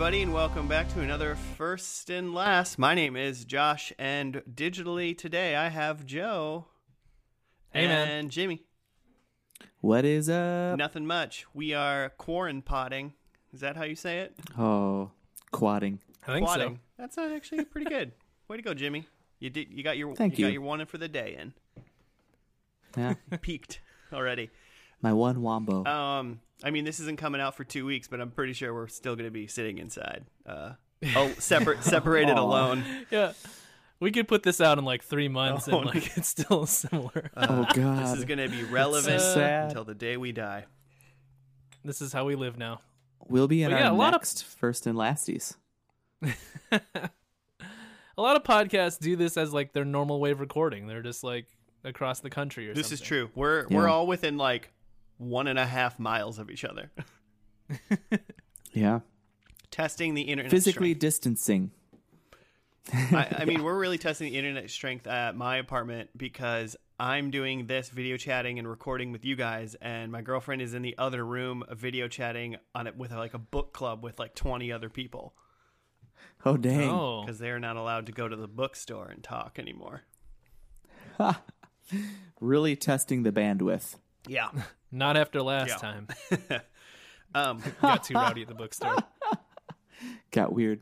everybody, and welcome back to another First and Last. My name is Josh, and digitally today I have Joe Hey, man. and Jimmy. What is up? Nothing much. We are quarantine. Potting. Is that how you say it? Oh, quadding. I think Quadding. so. That's actually pretty good. Way to go, Jimmy. You did. You got your. Thank you. you. Got your one for the day in. Yeah, Peaked already. my one wombo. Um, I mean, this isn't coming out for two weeks, but I'm pretty sure we're still going to be sitting inside. Uh, oh, separate, separated, alone. Yeah. We could put this out in like three months Oh, and like it's still similar. oh God, This is going to be relevant so until the day we die. this is how we live now. we'll be in But our yeah, a lot of- next first and lasties. A lot of podcasts do this as like their normal way of recording. They're just like across the country or This something. is true. We're Yeah. we're all within like one and a half miles of each other, Yeah, testing the internet. physically strength. distancing. I, I mean, we're really testing the internet strength at my apartment because I'm doing this video chatting and recording with you guys, and my girlfriend is in the other room video chatting on it with like a book club with like 20 other people Oh dang! Oh. because they're not allowed to go to the bookstore and talk anymore. Really testing the bandwidth. Yeah. Not after last Yeah. time. Um, Got too rowdy at the bookstore. Got weird.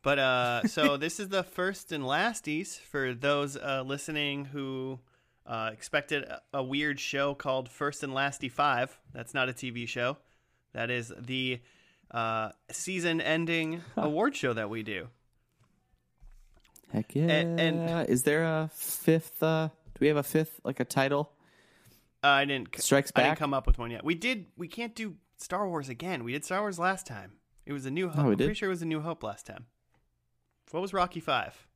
But uh, so this is the first and lasties for those uh, listening who uh, expected a, a weird show called First and Lasty Five. That's not a TV show. That is the uh, season-ending award show that we do. Heck yeah! and- is there a fifth? uh Do we have a fifth, like a title? Uh, I didn't. c- Strikes I didn't come up with one yet. We did. We can't do Star Wars again. We did Star Wars last time. It was a New Hope. Oh, we I'm pretty sure it was a New Hope last time. What was Rocky Five?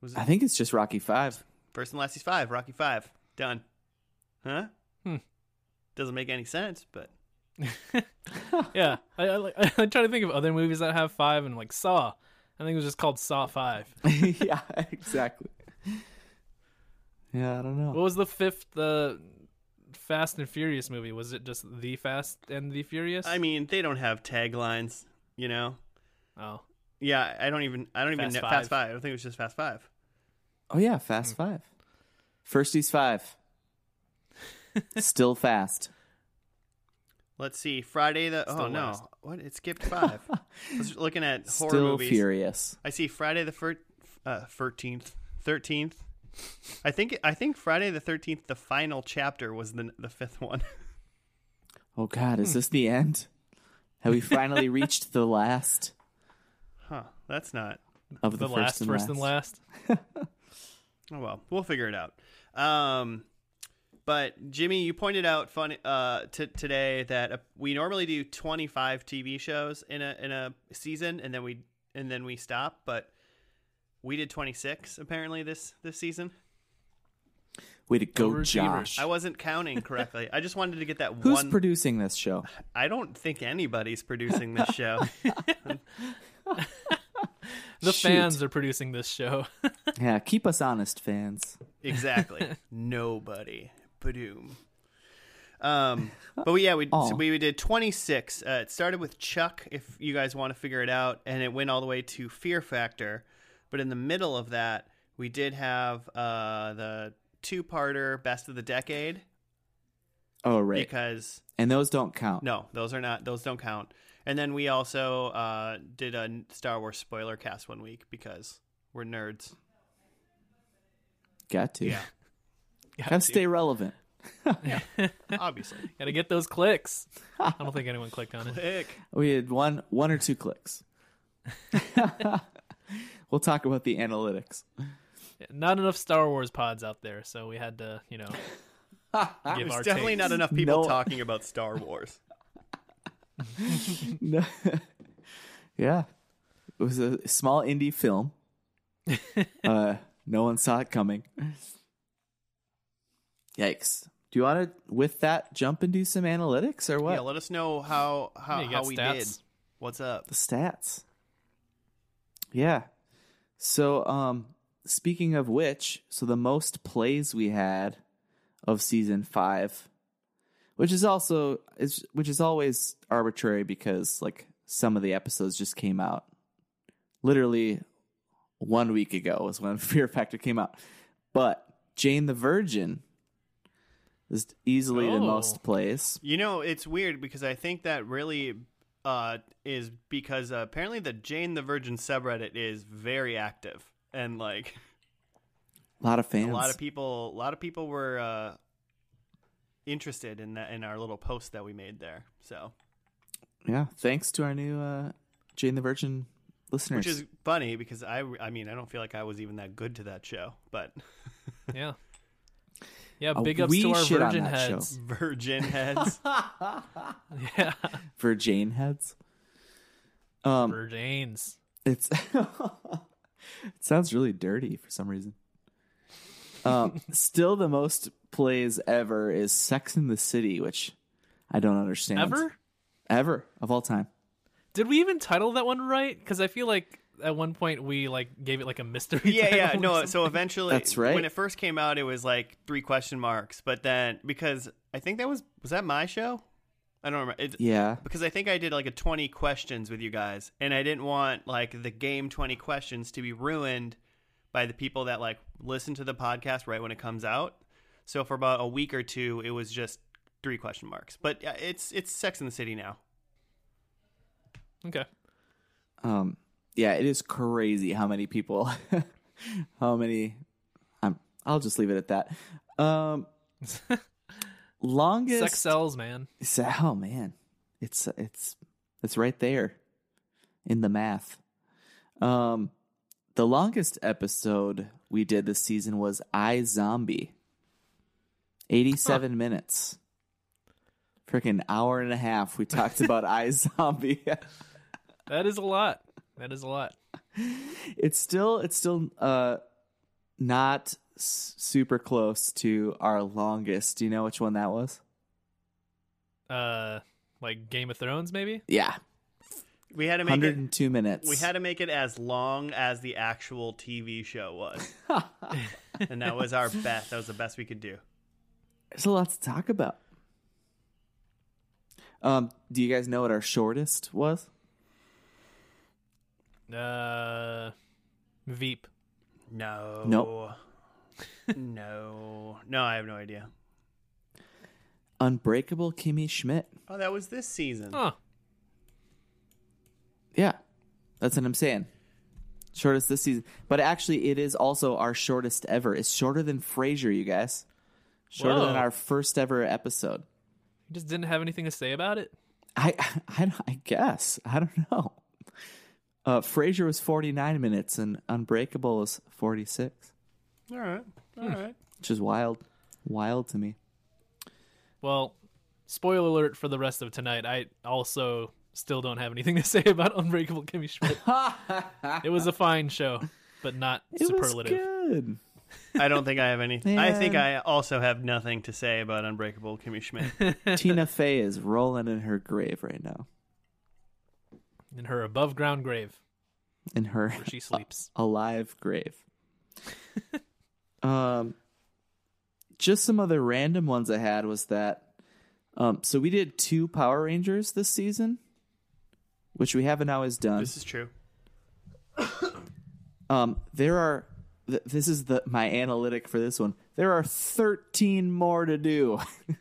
Was it I think it's just Rocky Five. First and Lasties Five? Rocky Five. Done. Huh? Hmm. Doesn't make any sense, but yeah. I, I, like- I try to think of other movies that have five and like Saw. I think it was just called Saw Five. yeah, exactly. Yeah, I don't know. What was the fifth uh, Fast and Furious movie? Was it just The Fast and the Furious? I mean, they don't have taglines, you know. oh. Yeah, I don't even. I don't even Fast know Five. Fast Five. I don't think it was just Fast Five. Oh yeah, Fast Five. Firsties Five. Still fast. Let's see. Friday the. Still oh no! last. What? It skipped five. I was looking at horror Still movies. furious. I see Friday the fir- uh, 13th, 13th. I think I think Friday the 13th the final chapter was the the fifth one. Oh God, is this the end? Have we finally reached the last huh, that's not. of the, The, first last, and first last? and last. Oh well, we'll figure it out. Um but Jimmy, you pointed out fun uh t- today that uh, we normally do 25 TV shows in a in a season and then we and then we stop, but we did 26 apparently this this season. Way to go, Overachievers. Josh. I wasn't counting correctly. I just wanted to get that one. Who's one producing this show? I don't think anybody's producing this show. The Shoot. fans are producing this show. Yeah, keep us honest, fans. exactly. Nobody. Badoom. Um, but we, yeah, we Aw. so we did 26. Uh, it started with Chuck, if you guys want to figure it out, and it went all the way to Fear Factor. But in the middle of that, we did have uh, the two-parter Best of the Decade Oh right, because and those don't count. no, those are not those don't count. And then we also uh, did a Star Wars spoiler cast one week because we're nerds. Got to. Yeah, Gotta stay relevant. yeah, obviously. Gotta get those clicks. I don't think anyone clicked on it. Click. We had one, one or two clicks. we'll talk about the analytics. Not enough Star Wars pods out there, so we had to, you know, give There's definitely takes. not enough people No. talking about Star Wars. No. yeah, it was a small indie film. uh, no one saw it coming. Yikes! Do you want to, with that, jump and do some analytics or what? Yeah, let us know how how, Yeah, how we stats? did. What's up? the stats. Yeah. So, um, speaking of which, so the most plays we had of season five, which is also is which is always arbitrary because like some of the episodes just came out. Literally one week ago was when Fear Factor came out. But Jane the Virgin is easily the Oh. most plays. You know, it's weird because I think that really uh, is because uh, apparently the Jane the Virgin subreddit is very active and like A lot of fans. a lot of people, a lot of people were uh, interested in that in our little post that we made there. So, yeah, thanks to our new uh, Jane the Virgin listeners. which is funny because I, I mean, I don't feel like I was even that good to that show, but Yeah. Yeah, big ups we to our virgin that show. heads. Virgin heads. Yeah. Virgin heads. Um, Virgins. It's it sounds really dirty for some reason. Um, still the most plays ever is Sex in the City, which I don't understand. Ever? Ever of all time. Did we even title that one right? Because I feel like at one point we like gave it like a mystery. yeah, yeah. title or No, something. so eventually, That's right. When it first came out, it was like three question marks, but then because I think that was was that my show. I don't remember. It, Yeah. because I think I did like a 20 questions with you guys and I didn't want like the game 20 questions to be ruined by the people that like listen to the podcast right when it comes out. So for about a week or two it was just three question marks. But yeah, it's it's Sex in the City now. okay. Um, yeah, it is crazy how many people, how many. I'm. I'll just leave it at that. Um, longest Sex sells, man. Oh man, it's it's it's right there in the math. Um, the longest episode we did this season was iZombie. Eighty-seven minutes. Freaking hour and a half. We talked about iZombie. That is a lot. That is a lot. it's still it's still uh not s- super close to our longest. Do you know which one that was? Uh, like Game of Thrones, maybe. Yeah, We had to make it 102 minutes. we had to make it as long as the actual TV show was. and that was our best. That was the best we could do. There's a lot to talk about. Um, do you guys know what our shortest was? Uh, Veep. No. Nope. no. No, I have no idea. Unbreakable Kimmy Schmidt. Oh, that was this season. Oh, Yeah, that's what I'm saying. Shortest this season, but actually, it is also our shortest ever. It's shorter than Frasier, you guys. Shorter than our first ever episode. you just didn't have anything to say about it. I, I, I guess I don't know. Uh, Frasier was 49 minutes and Unbreakable was 46, All right. All right. which is wild, wild to me. Well, spoiler alert for the rest of tonight. I also still don't have anything to say about Unbreakable Kimmy Schmidt. it was a fine show, but not It superlative. was good. I don't think I have anything. I think I also have nothing to say about Unbreakable Kimmy Schmidt. Tina Fey is rolling in her grave right now. In her above ground grave In her where she sleeps. alive grave. um, just some other random ones I had was that. Um, so we did two Power Rangers this season, which we haven't always done. this is true. Um, there are. Th- this is the my analytic for this one. There are thirteen more to do.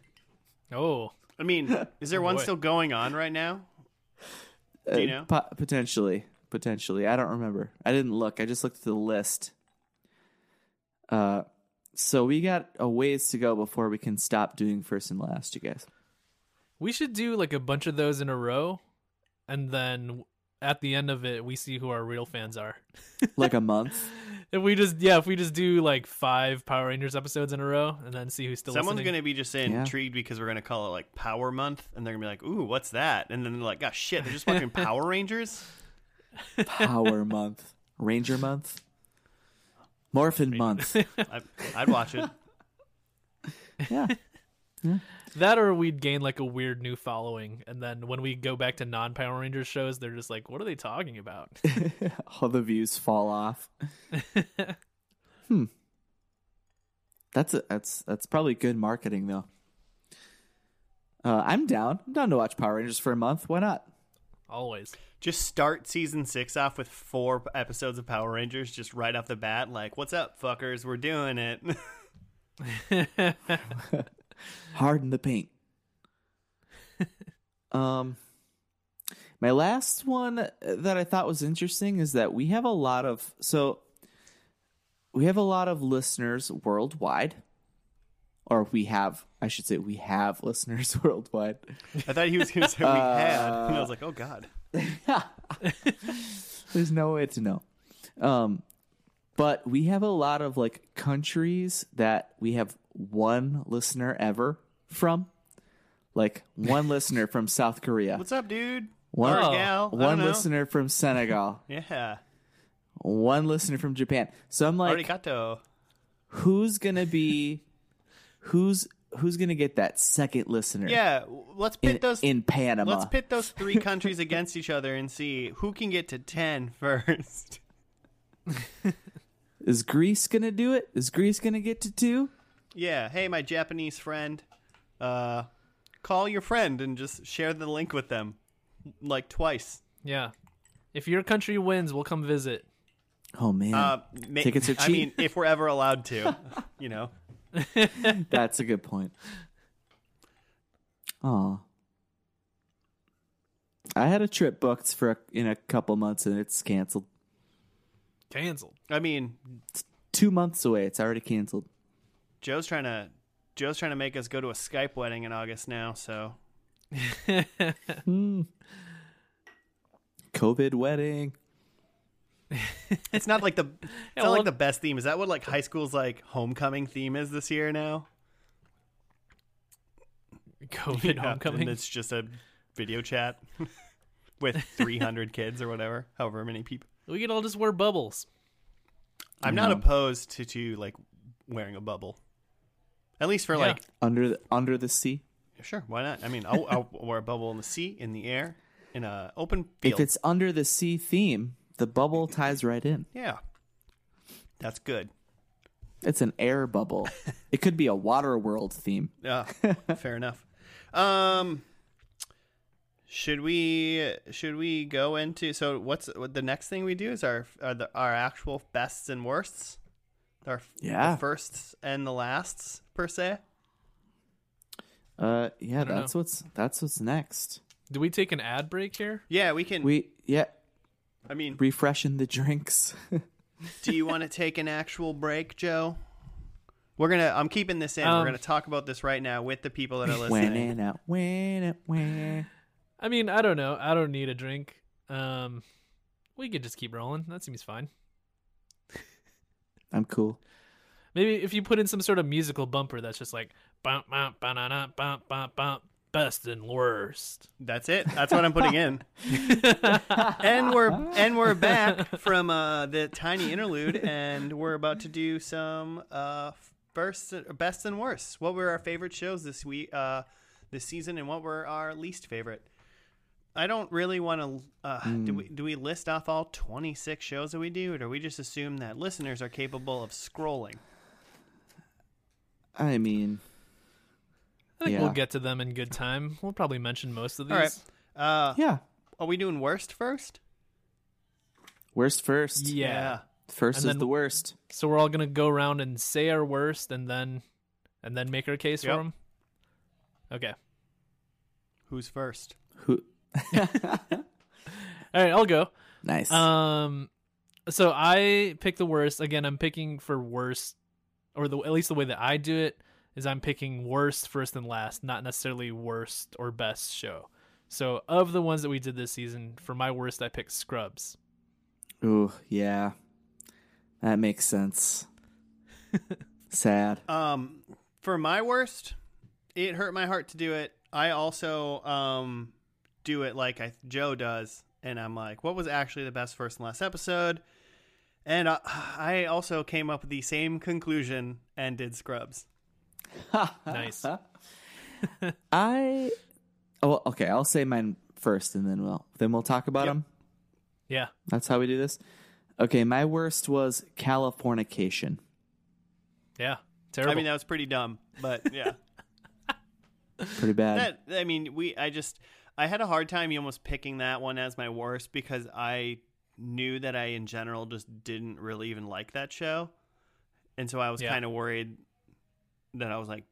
Oh, I mean, is there one boy. still going on right now? Do you know? Po- potentially, potentially. I don't remember. I didn't look. I just looked at the list. Uh, so we got a ways to go before we can stop doing first and last. You guys. we should do like a bunch of those in a row, and then at the end of it, we see who our real fans are. like a month. If we just yeah, if we just do like five Power Rangers episodes in a row, and then see who's still Someone's listening. gonna be just Yeah. intrigued because we're gonna call it like Power Month, and they're gonna be like, "Ooh, what's that?" And then they're like, "Gosh, shit, they're just fucking Power Rangers." Power month, Ranger month, Morphin month. I, I'd watch it. Yeah, That or we'd gain like a weird new following, and then when we go back to non Power Rangers shows, they're just like, "What are they talking about?" all the views fall off. hmm. That's a, that's that's probably good marketing though. Uh, I'm down. I'm down to watch Power Rangers for a month. Why not? Always. Just start season six off with four episodes of Power Rangers, just right off the bat. Like, what's up, fuckers? We're doing it. Harden the paint. um, my last one that I thought was interesting is that we have a lot of so we have a lot of listeners worldwide, or we have, I should say, we have listeners worldwide. I thought he was going to say we had. And I was like, oh, God. There's no way to know. Um, but we have a lot of like countries that we have one listener ever from. Like one listener from South Korea, What's up, dude? One- or Oh, gal? One listener from Senegal, Yeah. one listener from Japan. So I'm like, Arigato. who's gonna be, who's who's gonna get that second listener? Yeah, let's pit in, those. in Panama. let's pit those three countries against each other and see who can get to 10 first. Is Greece gonna do it? Is Greece gonna get to two? Yeah. Hey, my Japanese friend. Uh, call your friend and just share the link with them, like twice. Yeah. If your country wins, we'll come visit. Oh man, Uh, ma- Tickets are cheap. I cheap. mean, if we're ever allowed to, you know. that's a good point. Oh, I had a trip booked for a, in a couple months and it's canceled. Canceled. I mean, Two months away, it's already canceled. Joe's trying to Joe's trying to make us go to a Skype wedding in August now. So Hmm. COVID wedding. it's not like the it's Yeah, not well- like the best theme. Is that what like high school's like homecoming theme is this year now? COVID Yeah, homecoming. And it's just a video chat with 300 kids or whatever, however many people. We could all just wear bubbles. I'm not opposed to, to like wearing a bubble. At least for Yeah. like, Under the, under the sea. sure, why not? I mean, I'll, I'll wear a bubble in the sea, in the air, in a open field. If it's under the sea theme, the bubble ties right in. yeah, that's good. It's an air bubble. it could be a water world theme. Yeah, fair enough. Um, should we should we go into so what's what the next thing we do is our are the, our actual bests and worsts, our Yeah. the firsts and the lasts per se. Uh, yeah, don't that's what's that's what's next. Do we take an ad break here? Yeah, we can. We yeah, I mean, refreshing the drinks. do you want to take an actual break, Joe? We're gonna. I'm keeping this in. We're Um, gonna talk about this right now with the people that are when listening. in out, when it when. I mean, I don't know. I don't need a drink. Um, we could just keep rolling. That seems fine. I'm cool. Maybe if you put in some sort of musical bumper that's just like bump bump banana bump bump bump best and worst. That's it. That's what I'm putting in. and we're and we're back from uh, the tiny interlude, and we're about to do some uh, first, best and worst. What were our favorite shows this week, uh, this season, and what were our least favorite? I don't really want to. Uh, Do we do we list off all 26 shows that we do, or do we just assume that listeners are capable of scrolling? I mean, I think Yeah. we'll get to them in good time. We'll probably mention most of these. All right. Uh, yeah. are we doing worst first? Worst first. Yeah. First And is then- the worst. So we're all gonna go around and say our worst, and then and then make our case Yep. for them. Okay. Who's first? Who? All right, I'll go. Nice. Um, so I pick the worst. Again, I'm picking for worst, or the at least the way that I do it is I'm picking worst first and last, not necessarily worst or best show. So of the ones that we did this season, for my worst, I picked Scrubs. Ooh, yeah. That makes sense. Sad. Um, for my worst, it hurt my heart to do it. I also um do it like I, Joe does, and I'm like, what was actually the best first and last episode? And uh, I also came up with the same conclusion and did Scrubs. Nice. I. Oh, well, okay. I'll say mine first, and then we'll then we'll talk about Yep. them. Yeah. That's how we do this. Okay, my worst was Californication. Yeah. Terrible. I mean, that was pretty dumb, but yeah. Pretty bad. that I mean, we I just I had a hard time almost picking that one as my worst because I knew that I in general just didn't really even like that show. And so I was Yeah. kind of worried that I was like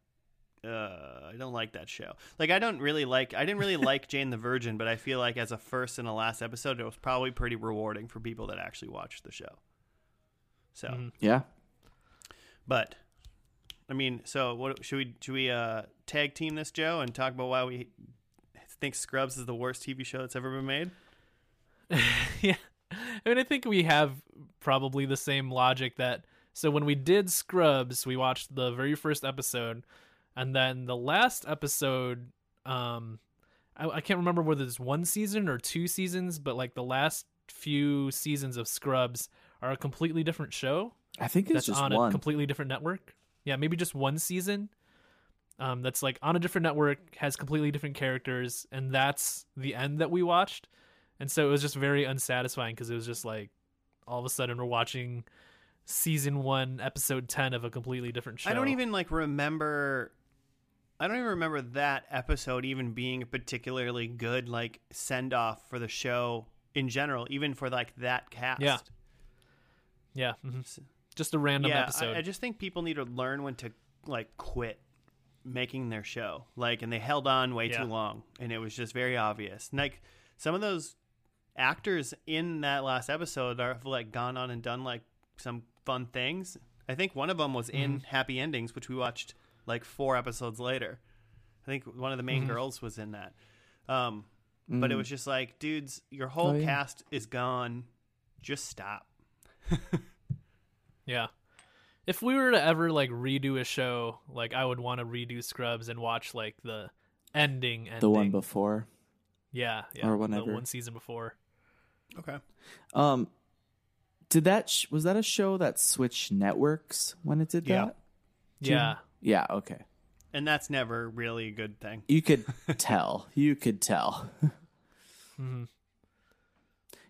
uh, I don't like that show. Like I don't really like I didn't really like Jane the Virgin, but I feel like as a first and a last episode it was probably pretty rewarding for people that actually watched the show. So, Mhm. Yeah. but I mean, so what should we should we uh tag team this Joe and talk about why we think Scrubs is the worst TV show that's ever been made? yeah. I mean, I think we have probably the same logic that. So when we did Scrubs, we watched the very first episode, and then the last episode, um, I, I can't remember whether it's one season or two seasons, but like the last few seasons of Scrubs are a completely different show I think it's that's just on one. a completely different network. Yeah, maybe just one season. Um, that's like on a different network, has completely different characters, and that's the end that we watched. And so it was just very unsatisfying because it was just like all of a sudden we're watching season one, episode ten of a completely different show. I don't even like remember. I don't even remember that episode even being a particularly good like send off for the show in general, even for like that cast. Yeah. Yeah, mhm. just a random yeah. episode. I, I just think people need to learn when to like quit making their show. Like, and they held on way Yeah. too long, and it was just very obvious. And, like some of those actors in that last episode are have, like gone on and done like some fun things. I think one of them was in Happy Endings, which we watched like four episodes later. I think one of the main Mhm. girls was in that. Um, but it Mm. was just like, dudes, your whole Oh, yeah. cast is gone. Just stop. Yeah. If we were to ever like redo a show, like I would want to redo Scrubs and watch like the ending ending. the one before. Yeah, yeah. or The whenever. one season before. Okay. Um, did that sh- was that a show that switched networks when it did Yeah. that? Do you- Yeah. Yeah. Okay. And that's never really a good thing. You could tell. You could tell. hmm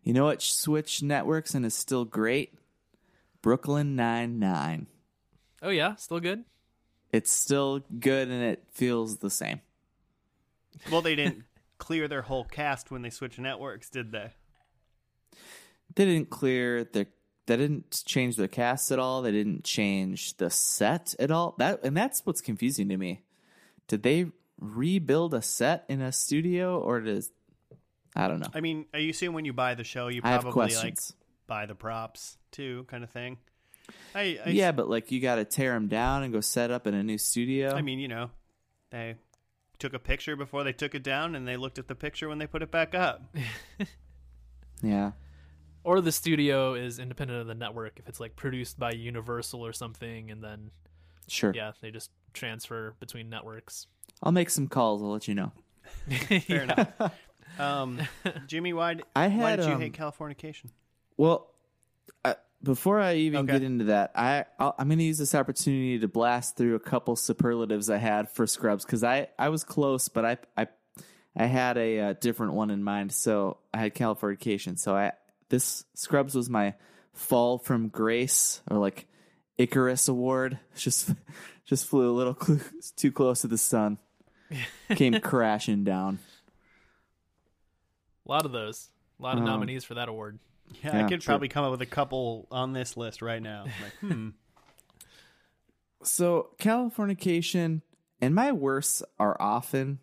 You know what switched networks and is still great? Brooklyn Nine Nine. Oh yeah, still good. It's still good and it feels the same. Well, they didn't clear their whole cast when they switched networks, did they? They didn't clear their. They didn't change their cast at all. They didn't change the set at all. That and that's what's confusing to me. Did they rebuild a set in a studio or does I don't know. I mean, I assume when you buy the show, you probably like questions. Buy the props too, kind of thing. I, I yeah, but like you got to tear them down and go set up in a new studio. I mean, you know, they took a picture before they took it down, and they looked at the picture when they put it back up. yeah. Or the studio is independent of the network if it's like produced by Universal or something, and then Sure. yeah, they just transfer between networks. I'll make some calls. I'll let you know. Fair enough. Um, Jimmy, why, d- I why had did you um, hate Californication? Well, uh, before I even Okay. get into that, I I'll, I'm going to use this opportunity to blast through a couple superlatives I had for Scrubs because I I was close, but I I I had a, uh different one in mind. So I had Californication. So I this Scrubs was my fall from grace or like Icarus award. Just just flew a little cl- too close to the sun. Came crashing down. A lot of those. A lot of Um, nominees for that award. Yeah, I could probably come up with a couple on this list right now. Like, hmm. So Californication and my worsts are often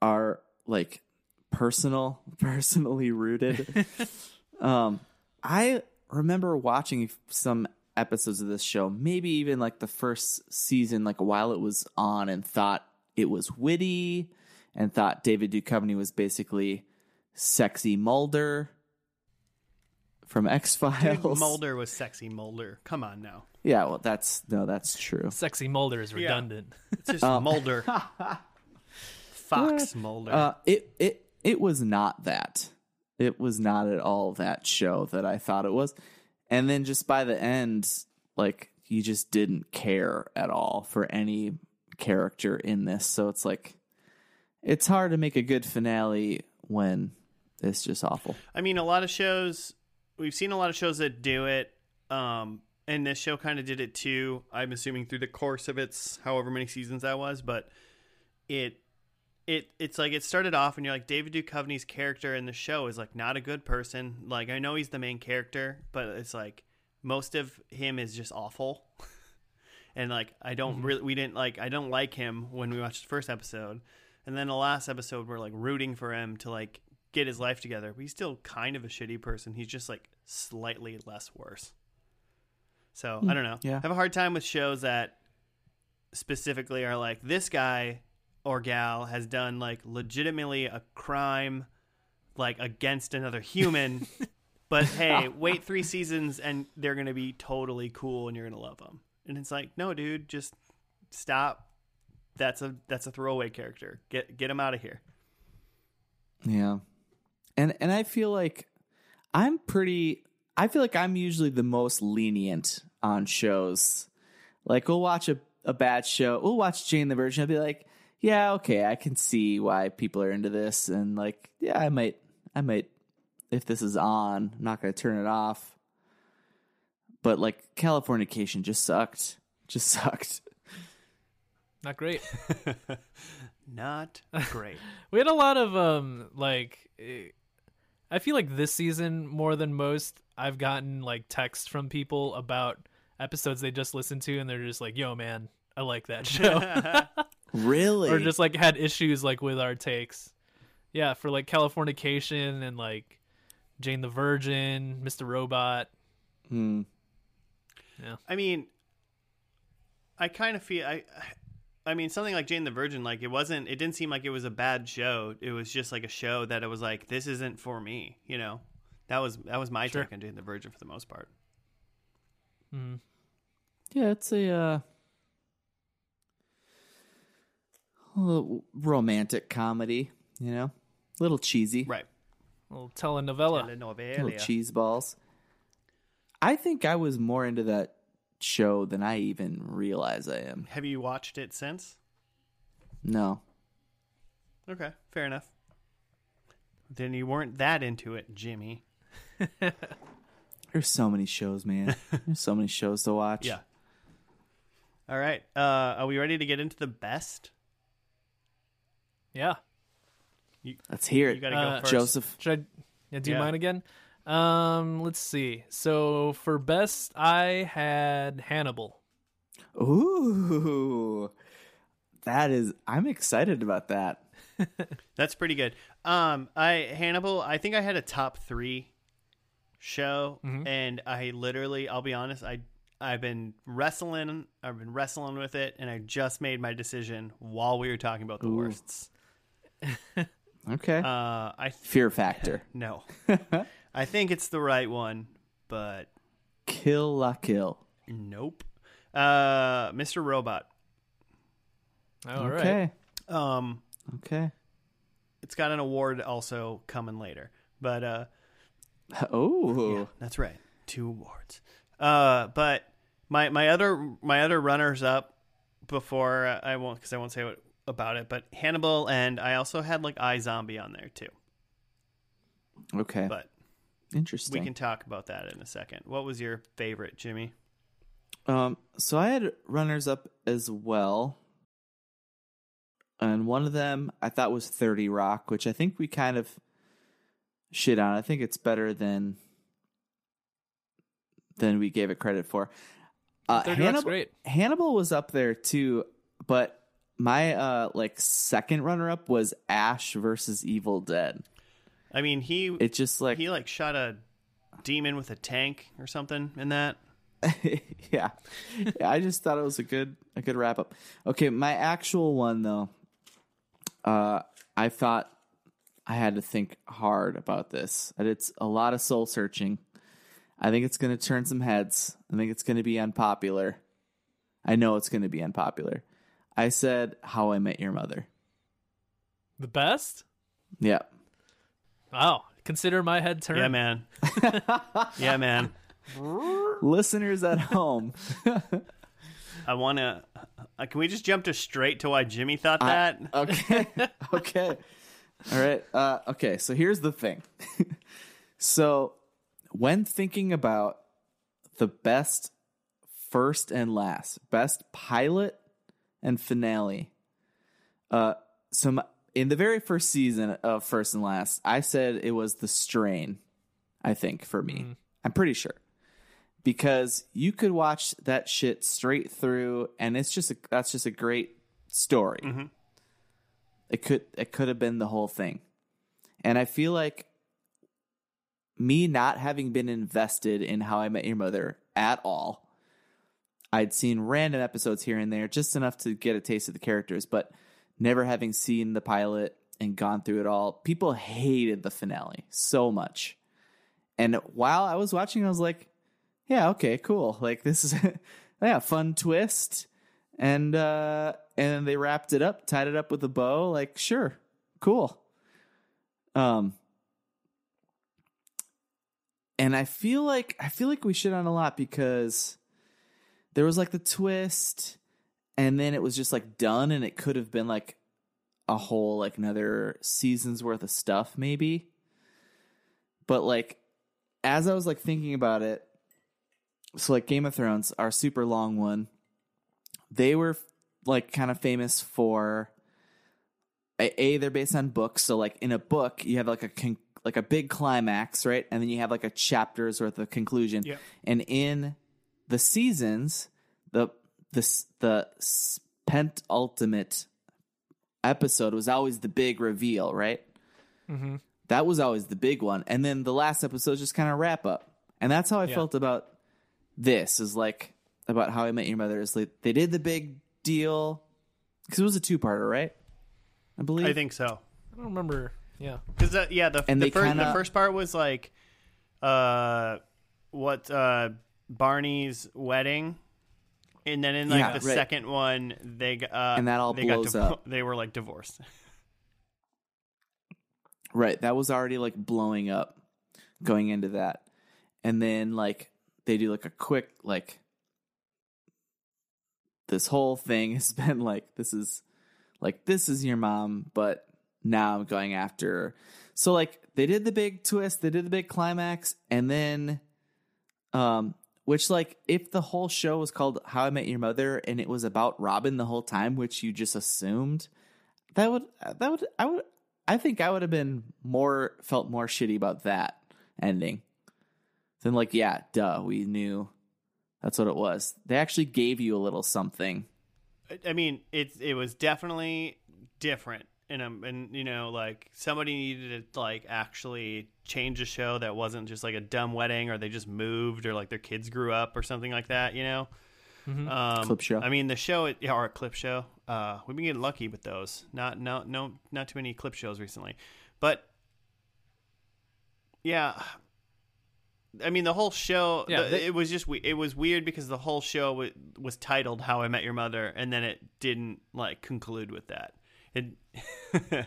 are like personal, personally rooted. um, I remember watching some episodes of this show, maybe even like the first season, like while it was on, and thought it was witty, and thought David Duchovny was basically sexy Mulder from X Dude, Files. Mulder was sexy Mulder. Come on now. Yeah, well, that's no, that's true. Sexy Mulder is redundant. It's just Um, Mulder. Fox Mulder. Uh, it it it was not that. It was not at all that show that I thought it was. And then just by the end, like you just didn't care at all for any character in this. So it's like it's hard to make a good finale when it's just awful. I mean, a lot of shows. We've seen a lot of shows that do it, um, and this show kind of did it too. I'm assuming through the course of its however many seasons that was, but it it it's like it started off and you're like David Duchovny's character in the show is like not a good person. Like I know he's the main character, but it's like most of him is just awful. and like I don't Mhm. really we didn't like I don't like him when we watched the first episode. And then the last episode we're like rooting for him to like get his life together. But he's still kind of a shitty person. He's just like slightly less worse. So I hmm, don't know. yeah. I have a hard time with shows that specifically are like this guy or gal has done like legitimately a crime like against another human but hey wait three seasons and they're gonna be totally cool and you're gonna love them and it's like no dude just stop that's a that's a throwaway character get get him out of here Yeah. And and I feel like I'm pretty I feel like I'm usually the most lenient on shows. Like we'll watch a, a bad show. We'll watch Jane the Virgin. I'll be like, yeah, okay, I can see why people are into this and like, yeah, I might I might if this is on, I'm not gonna turn it off. But like Californication just sucked. Just sucked. Not great. not great We had a lot of um like eh, I feel like this season more than most I've gotten like text from people about episodes they just listened to and they're just like, "Yo man, I like that show." Really? or just like had issues like with our takes. Yeah, for like Californication and like Jane the Virgin, Mr. Robot. Hmm. I mean, I kind of feel I. I mean, something like Jane the Virgin, like it wasn't. It didn't seem like it was a bad show. It was just like a show that it was like this isn't for me. You know, that was that was my Sure. take on Jane the Virgin for the most part. Mm. Yeah, it's a uh, a romantic comedy, you know, a little cheesy, Right. Little telenovela. little Telenovela. cheese balls. I think I was more into that show than I even realize I am. Have you watched it since? No, Okay, fair enough. Then you weren't that into it, Jimmy. there's so many shows, man. there's so many shows to watch. Yeah. All right. Uh, are we ready to get into the best? Yeah. let's hear it, You got to go Uh, first. Joseph. Should I yeah, do Yeah. mine again? Um, let's see. So for best, I had Hannibal. Ooh, that is. I'm excited about that. That's pretty good. Um, I Hannibal. I think I had a top three show, Mhm. and I literally, I'll be honest, I I've been wrestling. I've been wrestling with it, and I just made my decision while we were talking about the Ooh. worsts. Okay, Uh, I th- Fear Factor, no, I think it's the right one, but Kill La Kill. nope. Uh, Mr. Robot. All right. okay, Um, okay. it's got an award also coming later, but uh. Oh, Yeah, that's right. Two awards. Uh, but my my other my other runners up before uh, I won't because I won't say what about it. But Hannibal and I also had like iZombie on there too. okay. But Interesting. we can talk about that in a second. What was your favorite, Jimmy? Um, so I had runners up as well. And one of them I thought was 30 Rock, which I think we kind of shit on. I think it's better than than we gave it credit for. Uh, 30 Rock's Hannibal, great. Hannibal was up there too, but my uh like second runner up was Ash versus Evil Dead. I mean, he It just like he like shot a demon with a tank or something in that. yeah. yeah, I just thought it was a good a good wrap up. Okay, my actual one though, uh, I thought I had to think hard about this. And it's a lot of soul searching. I think it's going to turn some heads. I think it's going to be unpopular. I know it's going to be unpopular. I said How I Met Your Mother. The best? Yeah. Wow. Consider my head turned. Yeah, man. yeah, man. Listeners at home, I want to. Uh, can we just jump to straight to why Jimmy thought I- that? okay. okay. All right. Uh, okay. So here's the thing. so when thinking about the best first and last, best pilot and finale, uh, so my, in the very first season of First and Last, I said it was the strain. I think for me, Mhm. I'm pretty sure because you could watch that shit straight through, and it's just a, that's just a great story. Mhm. It could it could have been the whole thing, and I feel like me not having been invested in How I Met Your Mother at all. I'd seen random episodes here and there, just enough to get a taste of the characters, but never having seen the pilot and gone through it all. People hated the finale so much. And while I was watching, I was like, yeah, okay, cool. Like this is yeah, fun twist. And uh and they wrapped it up, tied it up with a bow, like sure, cool. Um and I feel like I feel like we shit on a lot because there was like the twist and then it was just like done and it could have been like a whole like another season's worth of stuff maybe. But like as i was like thinking about it so like game of thrones our super long one they were like kind of famous for a, they're based on books so like in a book you have like a con- like a big climax right? And then you have like a chapter's worth of conclusion. Yeah. and in the seasons the the the penultimate episode was always the big reveal right Mm-hmm. that was always the big one and then the last episode just kind of wrap up and that's how i Yeah. felt about this is like about how i met your mother is like they did the big deal because it was a two-parter right i believe I think so. I don't remember. Yeah. Because uh, yeah, the And the, they fir- kinda- the first part was like, uh, what uh Barney's wedding, and then in like Yeah, the right. second one, they uh, And that all they blows got up. They were like divorced. Right. That was already like blowing up going into that. And then like they do like a quick like this whole thing has been like this is like this is your mom, but now I'm going after her. So like they did the big twist, they did the big climax, and then um which like if the whole show was called How I Met Your Mother and it was about Robin the whole time, which you just assumed, that would that would I would I think I would have been more felt more shitty about that ending than like yeah, duh, we knew that's what it was. They actually gave you a little something. I- mean, it it was definitely different, and um, and you know, like somebody needed to like actually change a show that wasn't just like a dumb wedding, or they just moved, or like their kids grew up, or something like that. You know, Mhm. um, Clip show. I mean, the show, it- yeah, or a clip show. Uh, we've been getting lucky with those. Not no no not too many clip shows recently, but yeah. I mean, the whole show. Yeah, the- they- it was just we- it was weird because the whole show w- was titled "How I Met Your Mother," and then it didn't like conclude with that. It,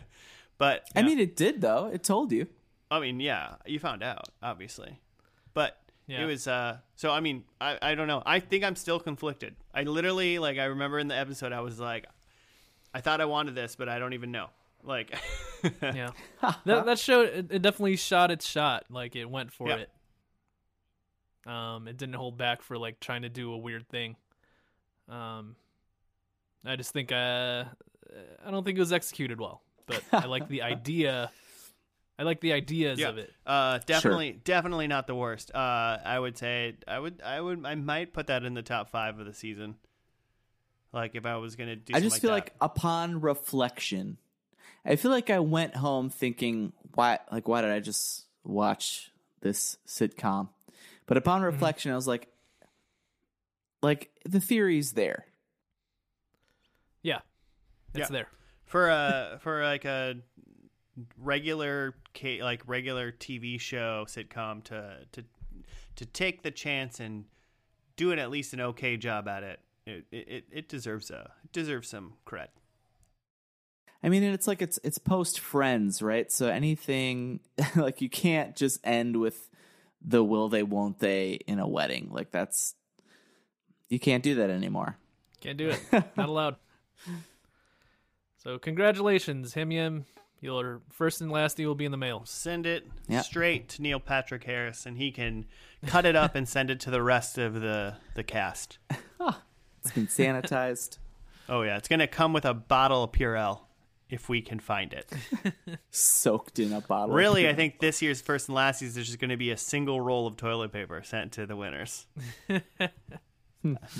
but I mean, it did though. It told you. I mean, yeah, you found out obviously, but Yeah. it was. uh So I mean, I I don't know. I think I'm still conflicted. I literally like I remember in the episode I was like, I thought I wanted this, but I don't even know. Like, yeah. that that show it, it definitely shot its shot. Like it went for Yeah. it. Um, it didn't hold back for like trying to do a weird thing. Um, I just think uh, I don't think it was executed well, but I like the idea. I like the ideas Yeah. of it. Uh, definitely, definitely not the worst. Uh, I would say I would, I would, I might put that in the top five of the season. Like if I was gonna do, I something just feel that. like upon reflection, I feel like I went home thinking, why? Like, why did I just watch this sitcom? But upon reflection, I was like, like the theory's there. Yeah, it's Yeah. there. for uh, a for like a regular like regular TV show sitcom to to to take the chance and do it at least an okay job at it. It it, it deserves a it deserves some cred. I mean, and it's like it's it's post Friends, right? So anything like you can't just end with the will they, won't they in a wedding. Like that's you can't do that anymore. Can't do it. Not allowed. So congratulations, Him Yim. Your first and last deal will be in the mail. Send it Yeah. straight to Neil Patrick Harris, and he can cut it up and send it to the rest of the the cast. It's been sanitized. Oh yeah, it's gonna come with a bottle of Purell if we can find it. Soaked in a bottle. of really, I think this year's first and last season there's just going to be a single roll of toilet paper sent to the winners.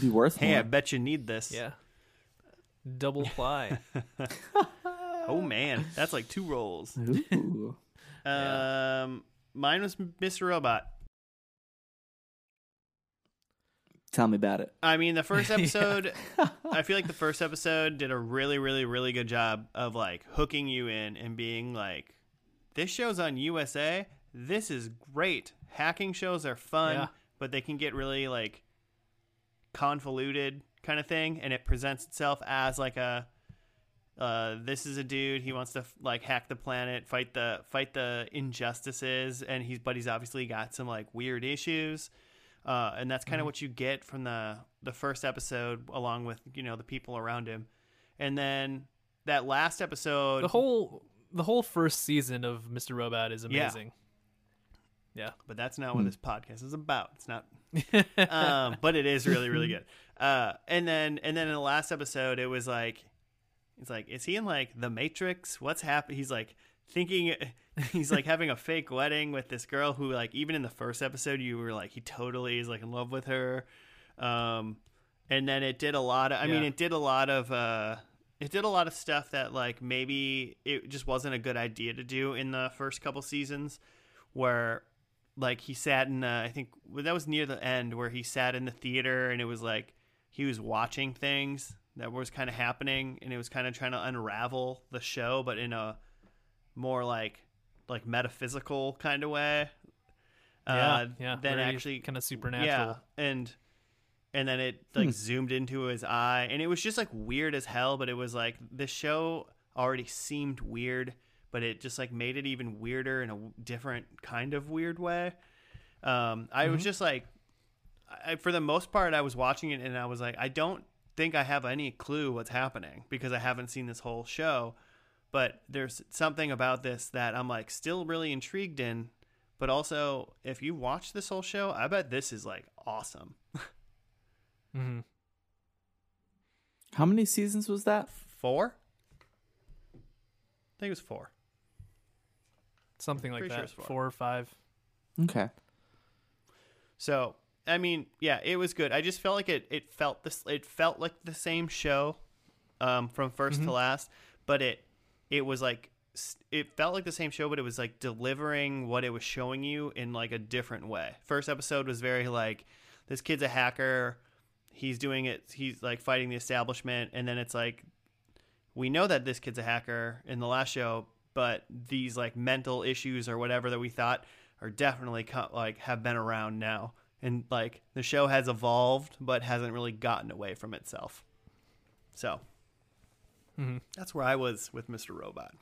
Be worth Hey, I bet you need this. Yeah. Double ply. Oh man, that's like two rolls. Ooh. Yeah. Um, mine was Mr. Robot. Tell me about it. I mean, the first episode, I feel like the first episode did a really, really, really good job of like hooking you in and being like, this show's on USA. This is great. Hacking shows are fun, Yeah. but they can get really like convoluted kind of thing. And it presents itself as like a, uh, this is a dude. He wants to like hack the planet, fight the fight the injustices, and he's but he's obviously got some like weird issues. Uh, and that's kind of what you get from the the first episode, along with you know the people around him, and then that last episode, the whole the whole first season of Mr. Robot is amazing. Yeah. but that's not what this podcast is about. It's not, um, but it is really really good. Uh, and then and then in the last episode, it was like, it's like, is he in like the Matrix? What's happening? He's like thinking, he's like having a fake wedding with this girl who like even in the first episode you were like he totally is like in love with her. Um, and then it did a lot of, I mean, it did a lot of, uh, it did a lot of stuff that like maybe it just wasn't a good idea to do in the first couple seasons where like he sat in uh, I think well, that was near the end where he sat in the theater and it was like he was watching things that was kind of happening and it was kind of trying to unravel the show but in a more like like metaphysical kind of way yeah. uh, yeah. then actually kind of supernatural. yeah, and and then it like zoomed into his eye, and it was just like weird as hell. But it was like the show already seemed weird, but it just like made it even weirder in a different kind of weird way. Um, I was just like, I, for the most part, I was watching it, and I was like, I don't think I have any clue what's happening because I haven't seen this whole show. But there's something about this that I'm like still really intrigued in. But also, if you watch this whole show, I bet this is like awesome. mm-hmm. How many seasons was that? Four? I think it was four. Something like Pretty sure that. it's four. Four or five. Okay. So I mean, yeah, it was good. I just felt like it. It felt this. It felt like the same show, um, from 1st to last. But it, it was like s- it felt like the same show, but it was like delivering what it was showing you in like a different way. First episode was very like, this kid's a hacker. He's doing it. He's like fighting the establishment, and then it's like, we know that this kid's a hacker in the last show, but these like mental issues or whatever that we thought are definitely co- like have been around now and like the show has evolved but hasn't really gotten away from itself so Mhm. that's where i was with mr robot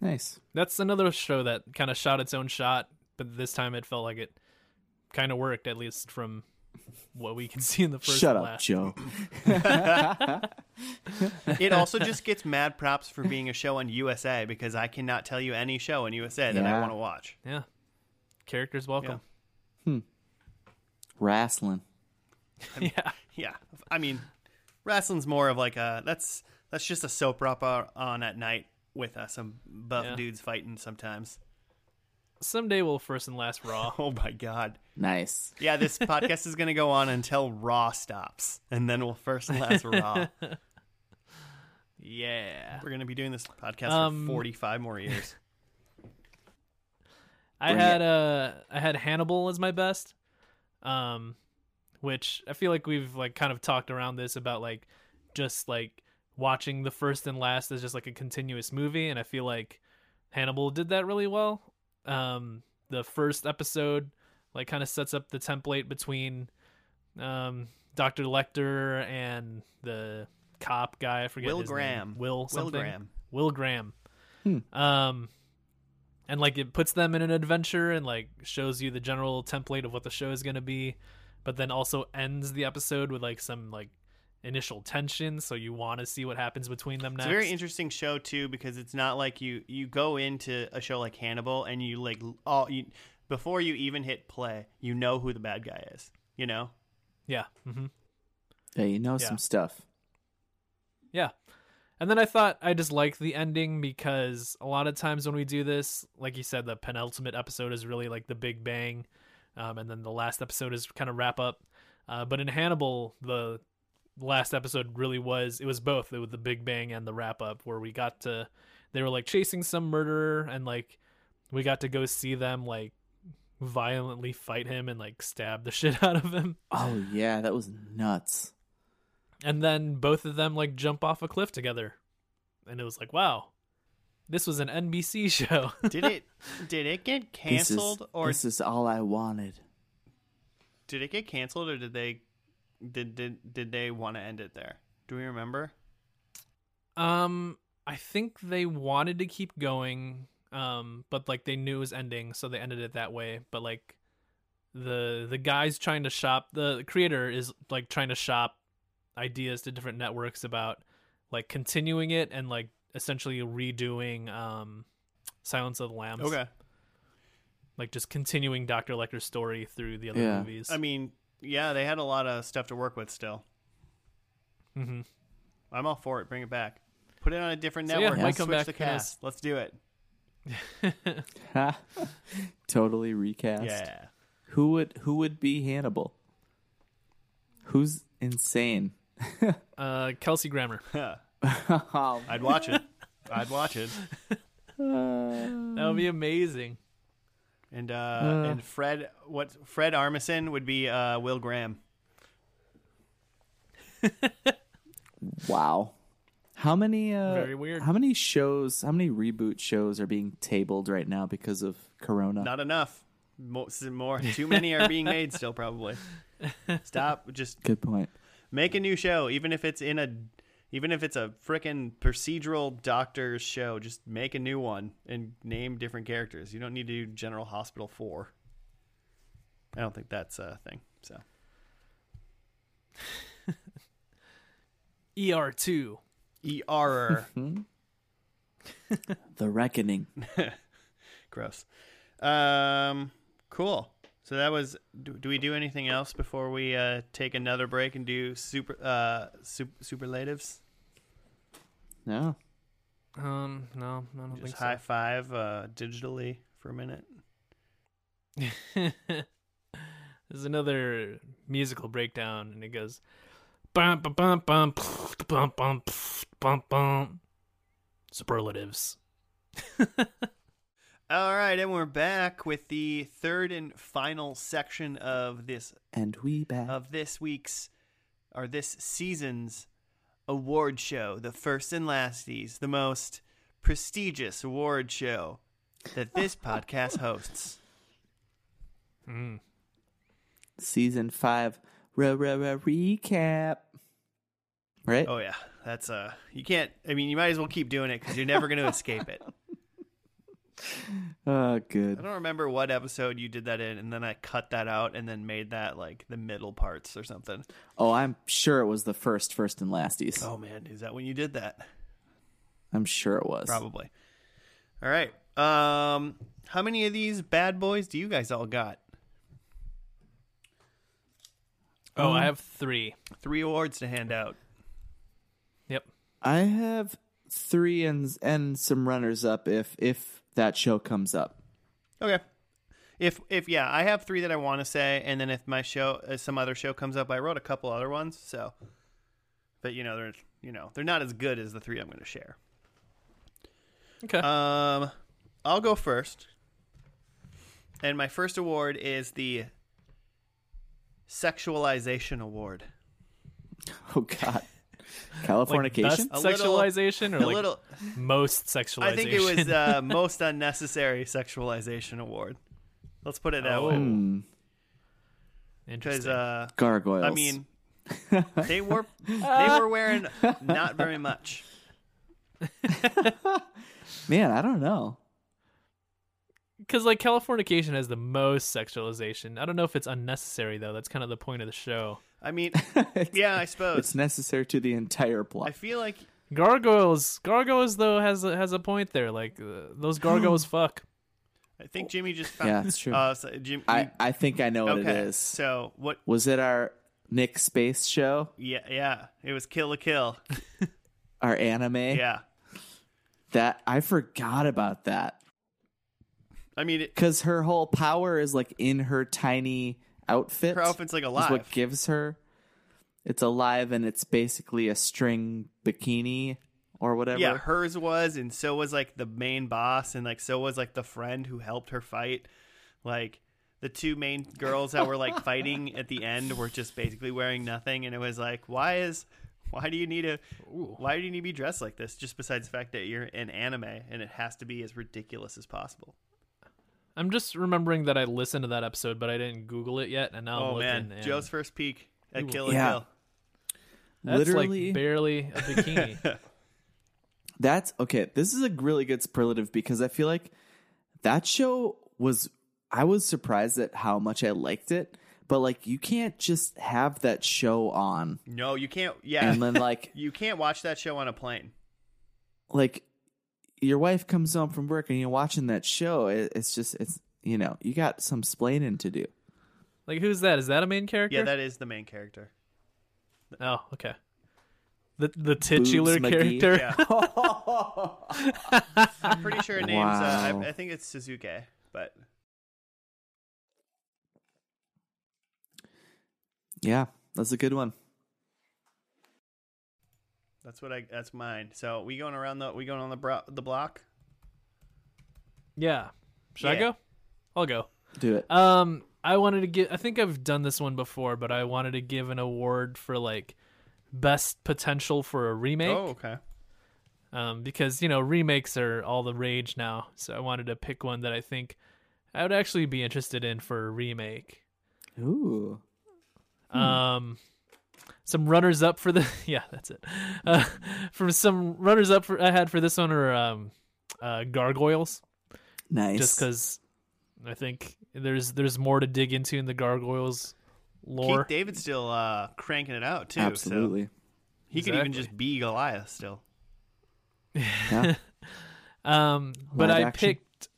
Nice. That's another show that kind of shot its own shot, but this time it felt like it kind of worked, at least from what we can see in the first Shut up, last. Joe. it also just gets mad props for being a show on usa because i cannot tell you any show on usa that i want to watch Yeah. Characters welcome. Hmm wrestling. Yeah. yeah i mean wrestling's more of like a that's that's just a soap opera on at night with uh, some buff Yeah. dudes fighting sometimes Someday we'll first and last Raw. oh my god Nice. Yeah, this podcast is going to go on until Raw stops, and then we'll first and last Raw. yeah. We're going to be doing this podcast Um, for 45 more years. I Bring had uh I had Hannibal as my best. Um which I feel like we've like kind of talked around this about like just like watching the first and last as just like a continuous movie and I feel like Hannibal did that really well. Um the first episode like kind of sets up the template between um Dr. Lecter and the cop guy, I forget Will his. Graham. Will Will something. Graham. Will Graham. Hmm. Um, and like it puts them in an adventure and like shows you the general template of what the show is going to be, but then also ends the episode with like some like initial tension, so you want to see what happens between them It's a very interesting show too because it's not like you you go into a show like Hannibal and you like all you before you even hit play, you know who the bad guy is. You know, yeah, hmm Yeah, you know Yeah. some stuff. yeah. And then I thought I just liked the ending because a lot of times when we do this, like you said, the penultimate episode is really like the big bang, um, and then the last episode is kind of wrap up. Uh, but in Hannibal, the last episode really was it was both it was the big bang and the wrap up where we got to they were like chasing some murderer and like we got to go see them like violently fight him and like stab the shit out of him Oh yeah, that was nuts. and then both of them like jump off a cliff together and it was like wow this was an nbc show Did it did it get This is- canceled or this is all I wanted. did it get canceled or did they did did did they want to end it there? Do we remember? um i think they wanted to keep going um but like they knew it was ending so they ended it that way but like the the guys trying to shop the creator is like trying to shop ideas to different networks about like continuing it and like essentially redoing um silence of the lambs Okay. like just continuing dr lecter's story through the other Yeah. movies I mean, yeah, they had a lot of stuff to work with still. Mm-hmm. I'm all for it. Bring it back. Put it on a different So, yeah, network. might Let's come switch back the for this. cast. Let's do it. totally recast. Yeah. Who would who would be Hannibal? Who's insane? uh kelsey grammer Oh, I'd watch it. I'd watch it. that would be amazing And uh, and Fred what Fred Armisen would be uh, Will Graham. wow. How many uh Very weird. How many shows, how many reboot shows are being tabled right now because of corona? Not enough. More, more too many are being made still probably. Stop. Just Good point. make a new show even if it's in a even if it's a frickin' procedural doctor's show just make a new one and name different characters. You don't need to do general hospital 4 i don't think that's a thing so. Er2 er The Reckoning. gross. Um cool so that was do, do we do anything else before we uh take another break and do super uh super, superlatives No. Um, no, I don't just think high five uh digitally for a minute. There's another musical breakdown, and it goes, bum bum bum bum pff, bum bum pff, bum bum. Superlatives. All right, and we're back with the third and final section of this And we back. of this week's or this season's award show, the first and lasties, the most prestigious award show that this podcast hosts. Mm. Season five. Re- re- re- recap. Right? Oh yeah, that's uh you can't I mean you might as well keep doing it cuz you're never going to escape it. Oh, I don't remember what episode you did that in and then I cut that out and then made that like the middle parts or something. Oh, I'm sure it was the first, first and lasties. Oh man, is that when you did that? I'm sure it was. Probably. All right. Um, how many of these bad boys do you guys all got? Oh, Um, I have three. Three awards to hand out. Yep. I have three and and some runners up if if that show comes up. Okay. If if yeah, I have three that I want to say, and then if my show, uh, some other show comes up, I wrote a couple other ones. So, but you know they're you know they're not as good as the three I'm going to share. Okay. Um, I'll go first, and my first award is the sexualization award. Oh God, like Californication. best A little- sexualization or a like little. most sexualization? I think it was uh, most unnecessary sexualization award. Let's put it that way. Oh. Hmm. Because Interesting. uh, Gargoyles. I mean, they were they were wearing not very much. man, I don't know. because like Californication has the most sexualization. I don't know if it's unnecessary though. That's kind of the point of the show. I mean, yeah, I suppose. It's necessary to the entire plot. I feel like Gargoyles, gargoyles though has a, has a point there. Like uh, those gargoyles fuck. I think Jimmy just found. Yeah, it's true. Uh, so Jim, I I think I know what okay. it is. So what? Was it our Nick Space show? Yeah, yeah. It was Kill la Kill. our anime. Yeah. That I forgot about that I mean, it, because her whole power is like in her tiny outfit. her outfit's like is alive. what gives her. It's alive and it's basically a string bikini or whatever. Yeah, hers was, and so was like the main boss, and like so was like the friend who helped her fight. Like the two main girls that were like fighting at the end were just basically wearing nothing, and it was like, why is, why do you need a, why do you need to be dressed like this? Just besides the fact that you're in anime and it has to be as ridiculous as possible. I'm just remembering that I listened to that episode, but I didn't Google it yet, and now I'm oh looking. man, Joe's first peek at Ooh. Kill and Yeah. Kill. that's literally like barely a bikini. That's okay. This is a really good superlative because I feel like that show was. I was surprised at how much I liked it, but like you can't just have that show on No, you can't. Yeah, and then like you can't watch that show on a plane. like your wife comes home from work and you're watching that show. It, it's just it's you know you got some splaining to do. like, who's that? Is that a main character? Yeah, that is the main character. Oh, okay. The the titular Boobs character. Yeah. I'm pretty sure her name's. Uh, I, I think it's Suzuki, but Yeah, that's a good one. That's what I. That's mine. So we going around the. We going on the bro, the block. Yeah. Should I go? I'll go. Do it. Um, I wanted to give. I think I've done this one before, but I wanted to give an award for like best potential for a remake. Oh, okay. Um, because you know remakes are all the rage now. So I wanted to pick one that I think I would actually be interested in for a remake. Ooh. Um, some runners up for the yeah, that's it. Uh, from some runners up for I had for this one are um, uh, gargoyles. Nice. just because I think there's there's more to dig into in the gargoyles lore. Keith David's still uh, cranking it out too. So Absolutely. he could even just be Goliath still. Yeah. Um, but I action. picked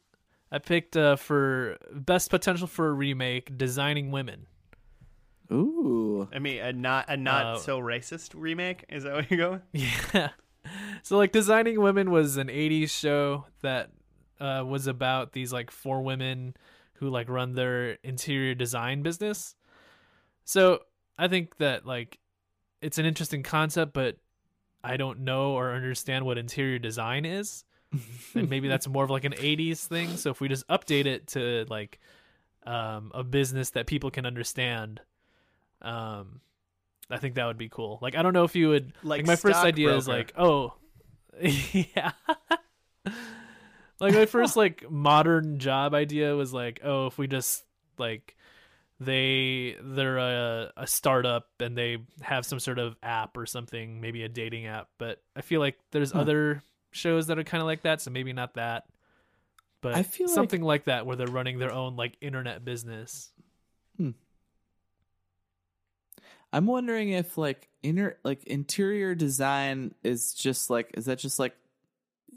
I picked uh, for best potential for a remake, designing women. Ooh. I mean, a not a not Uh, so racist remake. Is that where you're going? Yeah. So like designing women was an 80s show that uh, was about these like four women who like run their interior design business. So I think that like it's an interesting concept, but I don't know or understand what interior design is. and maybe that's more of like an 80s thing. So if we just update it to like um, a business that people can understand, um, I think that would be cool. Like I don't know if you would Like like, my first idea is like, oh, yeah. like my first like modern job idea was like, oh, if we just like they they're a, a startup and they have some sort of app or something, maybe a dating app. But I feel like there's Huh. other shows that are kind of like that, so maybe not that. But I feel something like that where they're running their own like internet business. I'm wondering if like inner like interior design is just like is that just like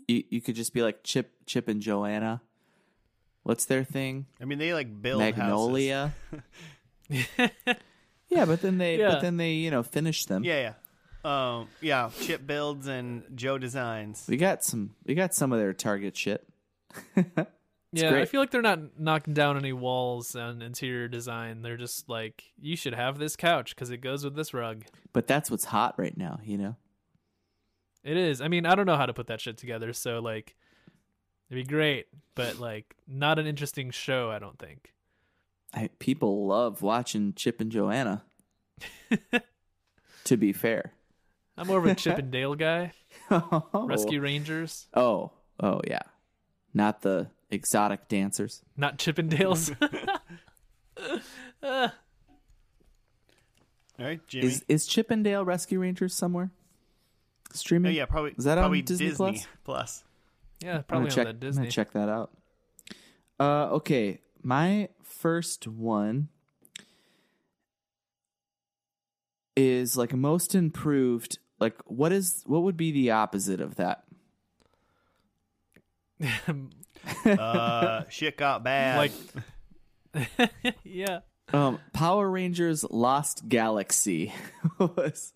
you you could just be like Chip Chip and Joanna. What's their thing? I mean, they like build Magnolia. yeah, but then they Yeah. but then they, you know, finish them. Yeah, yeah, um, yeah. Chip builds and Joe designs. We got some we got some of their target shit. It's yeah, I feel like they're not knocking down any walls on interior design. They're just like, you should have this couch because it goes with this rug. But that's what's hot right now, you know. It is. I mean, I don't know how to put that shit together, so like, it'd be great, but like, not an interesting show. I don't think. I, people love watching Chip and Joanna. to be fair. I'm more of a Chip and Dale guy. oh. Rescue Rangers, Oh, oh yeah. Not the exotic dancers. not Chippendales. Uh, All right, Jimmy. Is is Chip and Dale Rescue Rangers somewhere? oh, Streaming? yeah, probably. Is that on Disney Disney Plus? Plus? yeah, I'm probably gonna check, on that I'm gonna check that out. Uh, okay, my first one is like most improved. Like, what is what would be the opposite of that? Uh, shit got bad. Like- yeah. Um, Power Rangers Lost Galaxy was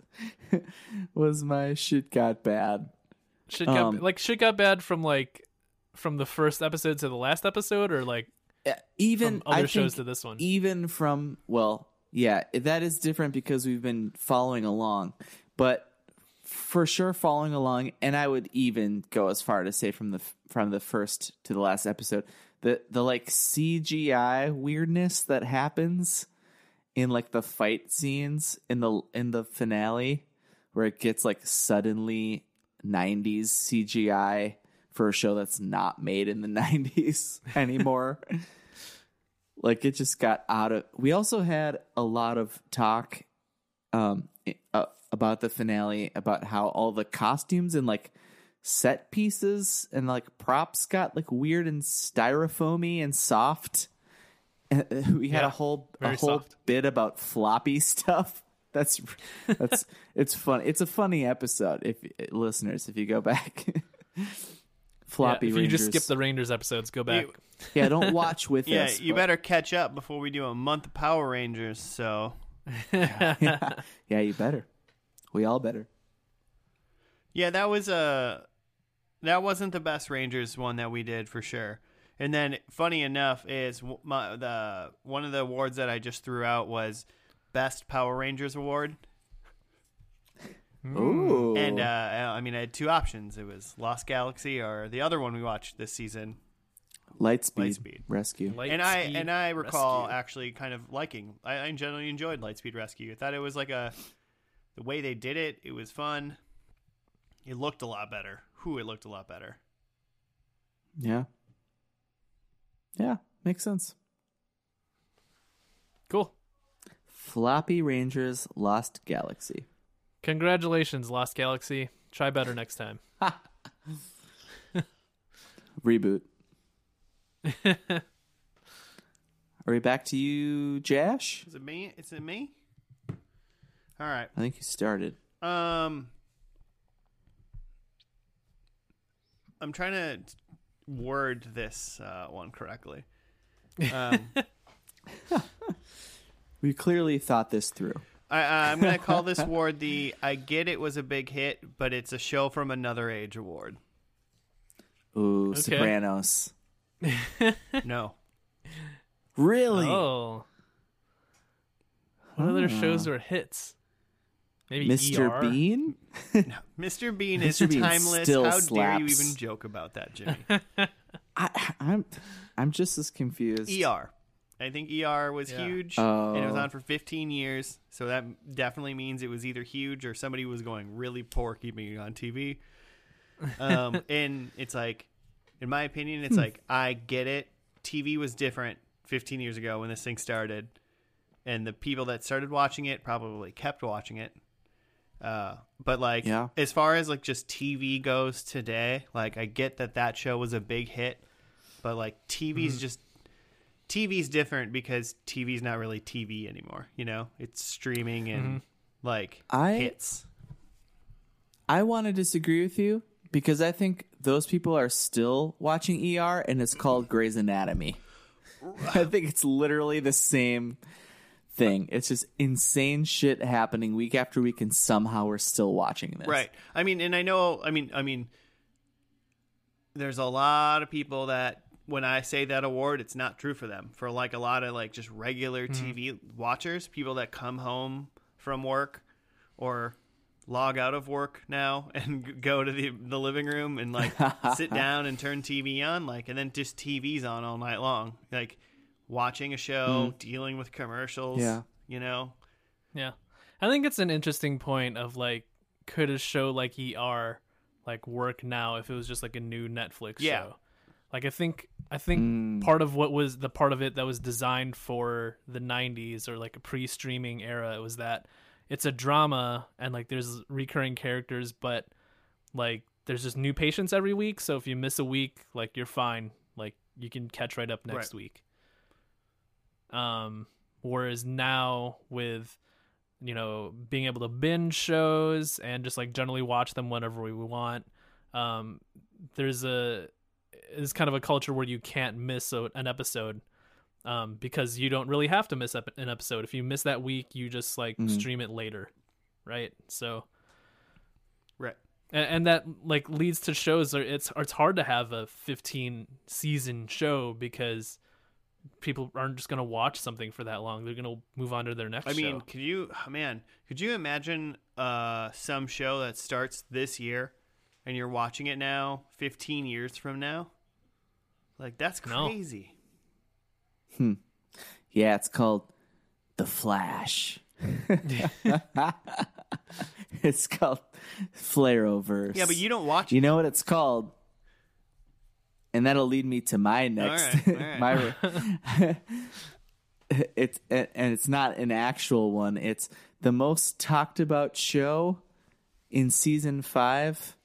was my shit got bad. Shit got Um, like shit got bad from like from the first episode to the last episode, or like Even from other I shows to this one. even from well, yeah, that is different because we've been following along, but for sure following along, and I would even go as far to say from the from the first to the last episode, the the like CGI weirdness that happens in like the fight scenes in the in the finale where it gets like suddenly 90s CGI for a show that's not made in the 90s anymore. like it just got out of we also had a lot of talk um uh, about the finale about how all the costumes and like set pieces and like props got like weird and styrofoamy and soft and uh, we had Yeah, a whole a whole soft. bit about floppy stuff that's that's it's fun it's a funny episode if listeners if you go back floppy yeah, if you just skip the Rangers episodes, go back. You- yeah don't watch with yeah, us you but- better catch up before we do a month of Power Rangers. So yeah, yeah, you better. We all better. yeah, that was a that wasn't the best Rangers one that we did for sure. And then, funny enough, is my, the one of the awards that I just threw out was best Power Rangers award. Ooh, And uh, I mean, I had two options. It was Lost Galaxy or the other one we watched this season. Lightspeed, Lightspeed. Rescue. and I and I recall Rescue. actually kind of liking. I, I generally enjoyed Lightspeed Rescue. I thought it was like a the way they did it. It was fun. It looked a lot better. Who it looked a lot better. Yeah, yeah, makes sense. Cool. Floppy Rangers Lost Galaxy. Congratulations, Lost Galaxy. Try better next time. Reboot. Are we back to you, Jash? Is it me? Is it me? All right. I think you started. Um, I'm trying to word this uh, one correctly. Um, We clearly thought this through. I, uh, I'm gonna call this award the "I get it was a big hit, but it's a show from another age" award. Ooh, Okay. Sopranos. No, Really? Oh. What other Ah. shows were hits? Maybe Mr. ER? Bean? Mr. Bean is Mr. Bean timeless. still How dare you even joke about that, Jimmy? I, I'm I'm just as confused. ER. I think ER was Yeah. huge, and it was Oh. on for 15 years. So that definitely means it was either huge or somebody was going really poor keeping it on TV. Um, and it's like, in my opinion, it's like I get it. TV was different 15 years ago when this thing started, and the people that started watching it probably kept watching it. Uh, but like, Yeah. as far as like just TV goes today, like I get that that show was a big hit, but like TV's just TV's different because TV's not really TV anymore. You know, it's streaming and like I- hits. I want to disagree with you because I think those people are still watching ER and it's called Grey's Anatomy. I think it's literally the same thing. It's just insane shit happening week after week and somehow we're still watching this. Right. I mean, and I know. I mean, I mean, there's a lot of people that when I say that award, it's not true for them. For like a lot of like just regular hmm. TV watchers, people that come home from work or log out of work now and go to the the living room and like sit down and turn TV on, like, and then just TV's on all night long, like watching a show, dealing with commercials. Yeah. You know. Yeah. I think it's an interesting point of like, could a show like ER like work now if it was just like a new Netflix Yeah. show? Like I think I think Mm. part of what was the part of it that was designed for the 90s or like a pre-streaming era it was that it's a drama and like there's recurring characters but like there's just new patients every week so if you miss a week like you're fine like you can catch right up next Right. week um whereas now with you know being able to binge shows and just like generally watch them whenever we want um there's a it's kind of a culture where you can't miss a, an episode um, because you don't really have to miss up an episode. If you miss that week, you just like Mhm. stream it later, right? So Right. and, and that like leads to shows are it's it's hard to have a 15 season show because people aren't just going to watch something for that long they're going to move on to their next I mean, show could you, oh, man, could you imagine uh, some show that starts this year and you're watching it now, 15 years from now? Like, that's No. Hmm. Yeah, it's called The Flash. it's called Flarrowverse. Yeah, but you don't watch You know what it's called? And that'll lead me to my next right, all right. my it's and it's not an actual one. It's the most talked about show in season 5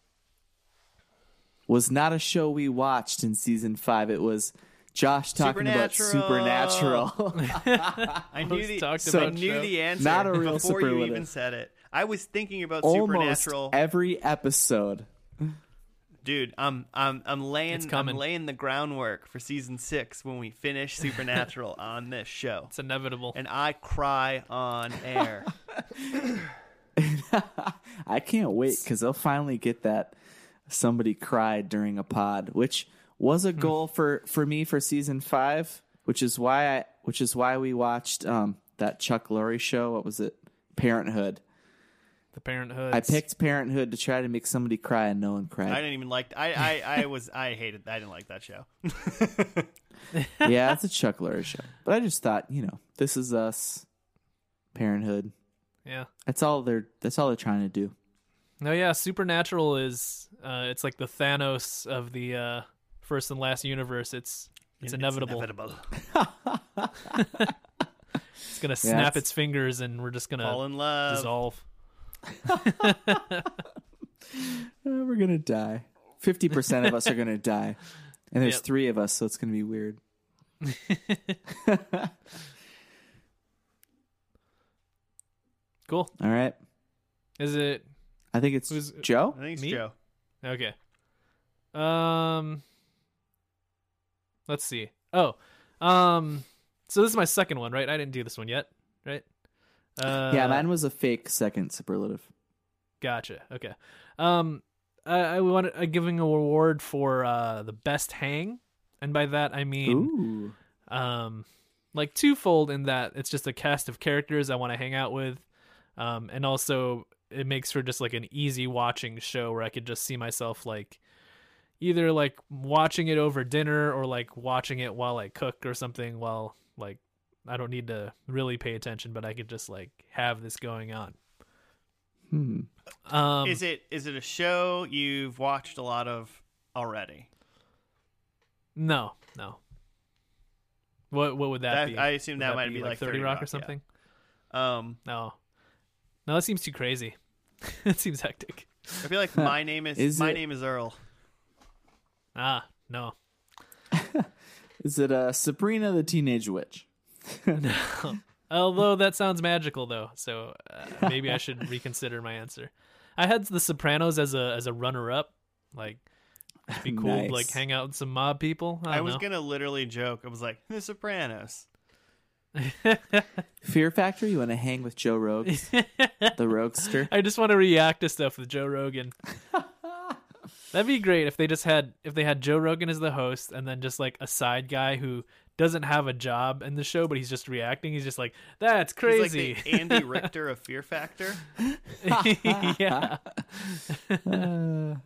was not a show we watched in season 5. It was Josh talking about Supernatural. Supernatural. I knew the talked I about knew the answer Not a real before you even said it. I was thinking about Almost Supernatural, every episode. Dude. I'm I'm I'm laying I'm laying the groundwork for season six when we finish Supernatural on this show, it's inevitable and I cry on air. I can't wait because they'll finally get that somebody cried during a pod, which was Hmm. a goal for for me for season five, which is why I which is why we watched um that Chuck Lorre show. What was it? Parenthood. The parenthood I picked Parenthood to try to make somebody cry, and no one cried. I didn't even like. I I, I was I hated. I didn't like that show. yeah, it's a Chuck Lorre show, but I just thought, you know, this is us. Parenthood. yeah That's all they're. That's all they're trying to do. no yeah supernatural is uh it's like the thanos of the uh first and last universe it's it's inevitable inevitable. it's gonna snap it's- its fingers and we're just gonna Fall in love. dissolve we're gonna die. Fifty percent of us are gonna die, and there's Yep. three of us, so it's gonna be weird. cool All right, is it I think it's Who's- Joe. I think it's Me? Joe. Okay. Um let's see. Oh. Um so this is my second one, right? I didn't do this one yet, right? Uh yeah, mine was a fake second superlative. Gotcha. Okay. Um I, I wanted uh, giving a reward for uh the best hang. And by that I mean Ooh, um like twofold in that it's just a cast of characters I want to hang out with. Um and also it makes for just like an easy watching show where I could just see myself like either like watching it over dinner or like watching it while I cook or something while like I don't need to really pay attention but I could just like have this going on. hmm. Um is it is it a show you've watched a lot of already? no, no. What what would that, That- be? I assume Would that might be like 30 30 Rock, Rock, or yeah. something? Um, No. No, that seems too crazy. it seems hectic. I feel like my name is, Is my it- name is Earl. Ah, no. Is it uh, Sabrina the Teenage Witch? No. Although that sounds magical though, so uh, maybe I should reconsider my answer. I had The Sopranos as a as a runner up, like it'd be cool Nice. to like hang out with some mob people. I, I, was know. gonna literally joke. I was like, The Sopranos. Fear Factor. You want to hang with Joe Rogues, the Roguester? I just want to react to stuff with Joe Rogan. That'd be great if they just had if they had Joe Rogan as the host and then just like a side guy who doesn't have a job in the show but he's just reacting. He's just like, "That's crazy." He's like the Andy Richter of Fear Factor. yeah. Uh,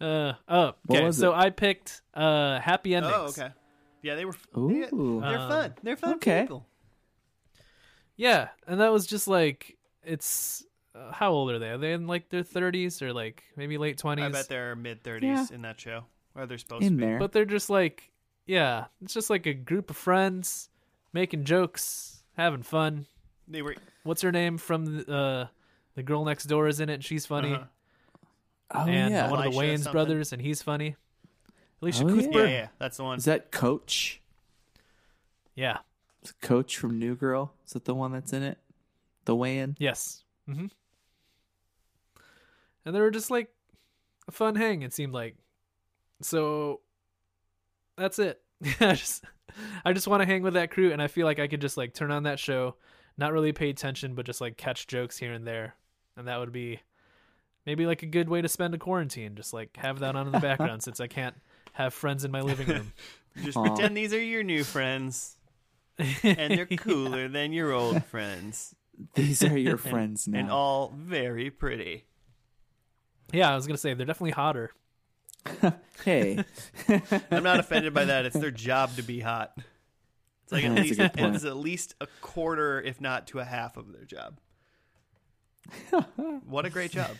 Uh, oh, okay. So it? I picked uh, happy endings. Oh, okay. Yeah, they were. They, Ooh. they're Um, fun. They're fun okay. people. Yeah, and that was just like it's. Uh, how old are they? Are they in like their thirties or like maybe late twenties? I bet they're mid thirties Yeah. in that show. Or they're supposed in to be. there. But they're just like, yeah, it's just like a group of friends making jokes, having fun. They were. What's her name from the, uh, the girl next door is in it? and She's funny, uh-huh. oh and yeah. one of the Elisha Wayans something. brothers, and he's funny. Elisha Oh, yeah. Cuthbert. Yeah, yeah, that's the one. Is that Coach? yeah. Is it Coach from New Girl? Is that the one that's in it? The Wayans. Yes. hmm And they were just like a fun hang. It seemed like. So that's it. I just I just want to hang with that crew and I feel like I could just like turn on that show, not really pay attention but just like catch jokes here and there. And that would be maybe like a good way to spend a quarantine, just like have that on in the background since I can't have friends in my living room. Just Aw. pretend these are your new friends, and they're cooler than your old friends, These are your friends now. and all very pretty. Yeah, I was going to say they're definitely hotter. hey, I'm not offended by that. It's their job to be hot. It's like at That's a least it's at least a quarter, if not to a half of their job. what a great job!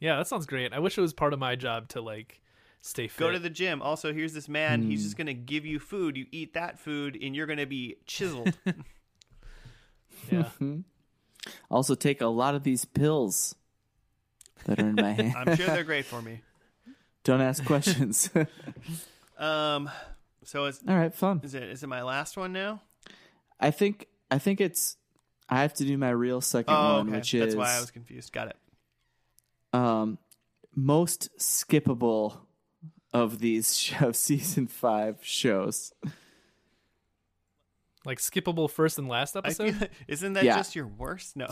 Yeah, that sounds great. I wish it was part of my job to like stay fit. Go to the gym. Also, here's this man. He's Hmm. just gonna give you food. You eat that food, and you're gonna be chiseled. yeah. also take a lot of these pills that are in my hand. I'm sure they're great for me. Don't ask questions. Um, so is All right, fun. is it is it my last one now? I think I think it's I have to do my real second Oh, one, okay. which That's is that's why I was confused. Got it. um most skippable of these sh- of season five shows. Like skippable first and last episode? feel, isn't that Yeah. just your worst? No.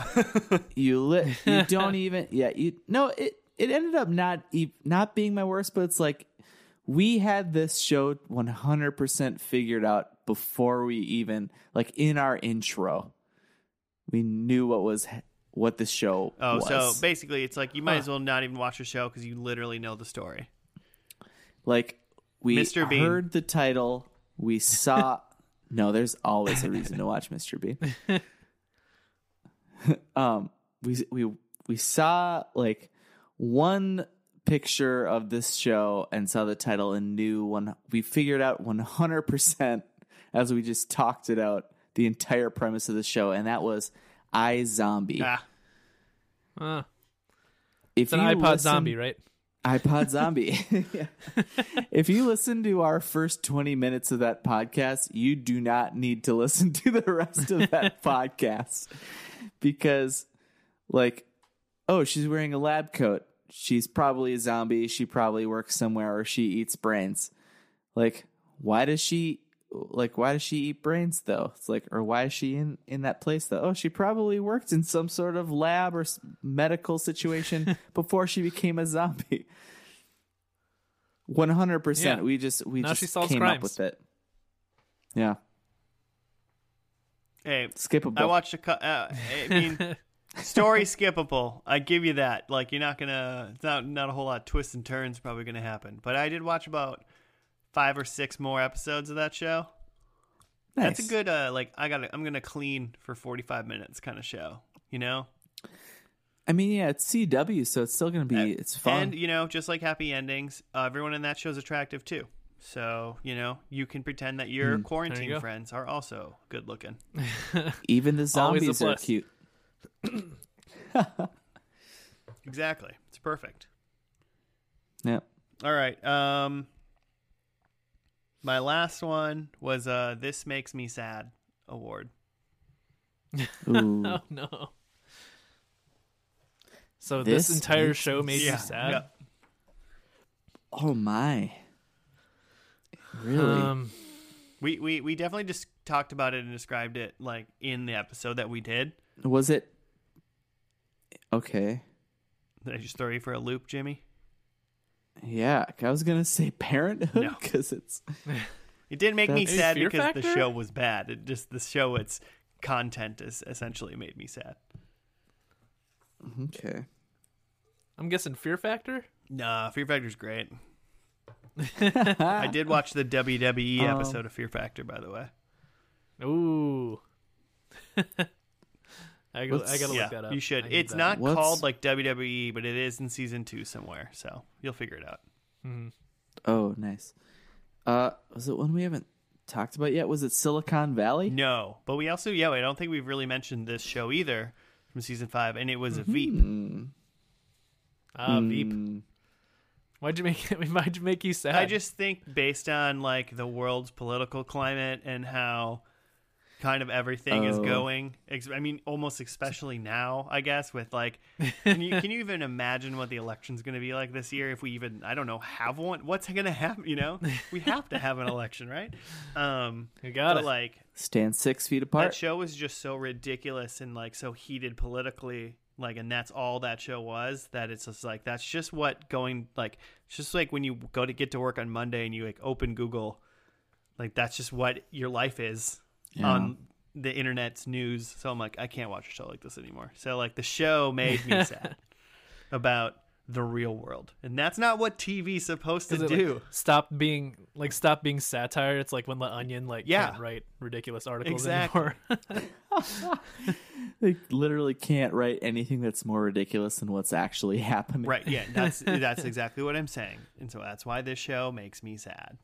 You li- you don't even yeah you no it it ended up not not being my worst, but it's like we had this show 100% figured out before we even like in our intro. We knew what was what the show oh, was. so basically, it's like you might Huh. as well not even watch the show because you literally know the story. Like we Mr. Bean. heard the title, we saw. no, there's always a reason to watch Mr. Bean. um, we we we saw like one picture of this show and saw the title and knew one. We figured out 100 percent as we just talked it out the entire premise of the show, and that was iZombie. Ah, Uh, if it's an you iPod listen- zombie, right? iPod Zombie. If you listen to our first 20 minutes of that podcast, you do not need to listen to the rest of that podcast because, like, oh, she's wearing a lab coat. She's probably a zombie. She probably works somewhere or she eats brains. Like, why does she. Like, why does she eat brains though? It's like, or why is she in in that place though? Oh, she probably worked in some sort of lab or medical situation before she became a zombie. One hundred Yeah. percent. We just we Now just she solves came up with it. Yeah, hey, skippable. I watched a. cu- Uh, I mean, story skippable. I give you that. Like you're not gonna. It's not not a whole lot of twists and turns probably gonna happen. But I did watch about five or six more episodes of that show. That's a good. Uh, like I got. I'm gonna clean for 45 minutes kind of show. You know. I mean, yeah, it's CW, so it's still gonna be. Uh, it's fun. And you know, just like happy endings, uh, everyone in that show's attractive too. So you know, you can pretend that your Hmm. quarantine go. friends are also good looking. Even the zombies are cute. Exactly, it's perfect. Yeah. All right. Um, my last one was uh, "This Makes Me Sad" award. Oh no. So this, This entire show me made you sad. Yeah. Oh my. Really? Um, We, we we definitely just talked about it and described it like in the episode that we did. Was it? Okay. Did I just throw you for a loop, Jimmy? Yeah, I was gonna say Parenthood No. because it's It didn't make me sad Fear because the show was bad. It just the show its content is essentially made me sad. okay. I'm guessing Fear Factor. Nah, Fear Factor's great. I did watch the WWE Oh. Um, episode of Fear Factor, by the way. Ooh. I, go, I gotta yeah, look that up. you should. I It's not What's- called like WWE, but it is in season two somewhere. So you'll figure it out. Mhm. Oh, nice. Uh, was it one we haven't talked about yet? Was it Silicon Valley? No, but we also yeah, I don't think we've really mentioned this show either from season five, and it was a Veep. Hmm. Ah, Veep. Hmm. Why'd you make it? Why'd you make you sad? I just think based on like the world's political climate and how kind of everything is Oh. going. I mean, almost especially now, I guess, with like, can you, can you even imagine what the election's going to be like this year? If we even, I don't know, have one? What's going to happen? You know, we have to have an election, right? Um, You got it. like Stand six feet apart. that show was just so ridiculous and like so heated politically like and that's all that show was that it's just like that's just what going like it's just like when you go to get to work on monday and you like open google like that's just what your life is Yeah. on the internet's news so i'm like i can't watch a show like this anymore so like the show made me sad about the real world and that's not what tv's supposed to do like, stop being like stop being satire. It's like when the Onion like Yeah. can't write ridiculous articles Exactly. anymore. They literally can't write anything that's more ridiculous than what's actually happening. Right. Yeah. That's that's exactly what I'm saying, and so that's why this show makes me sad.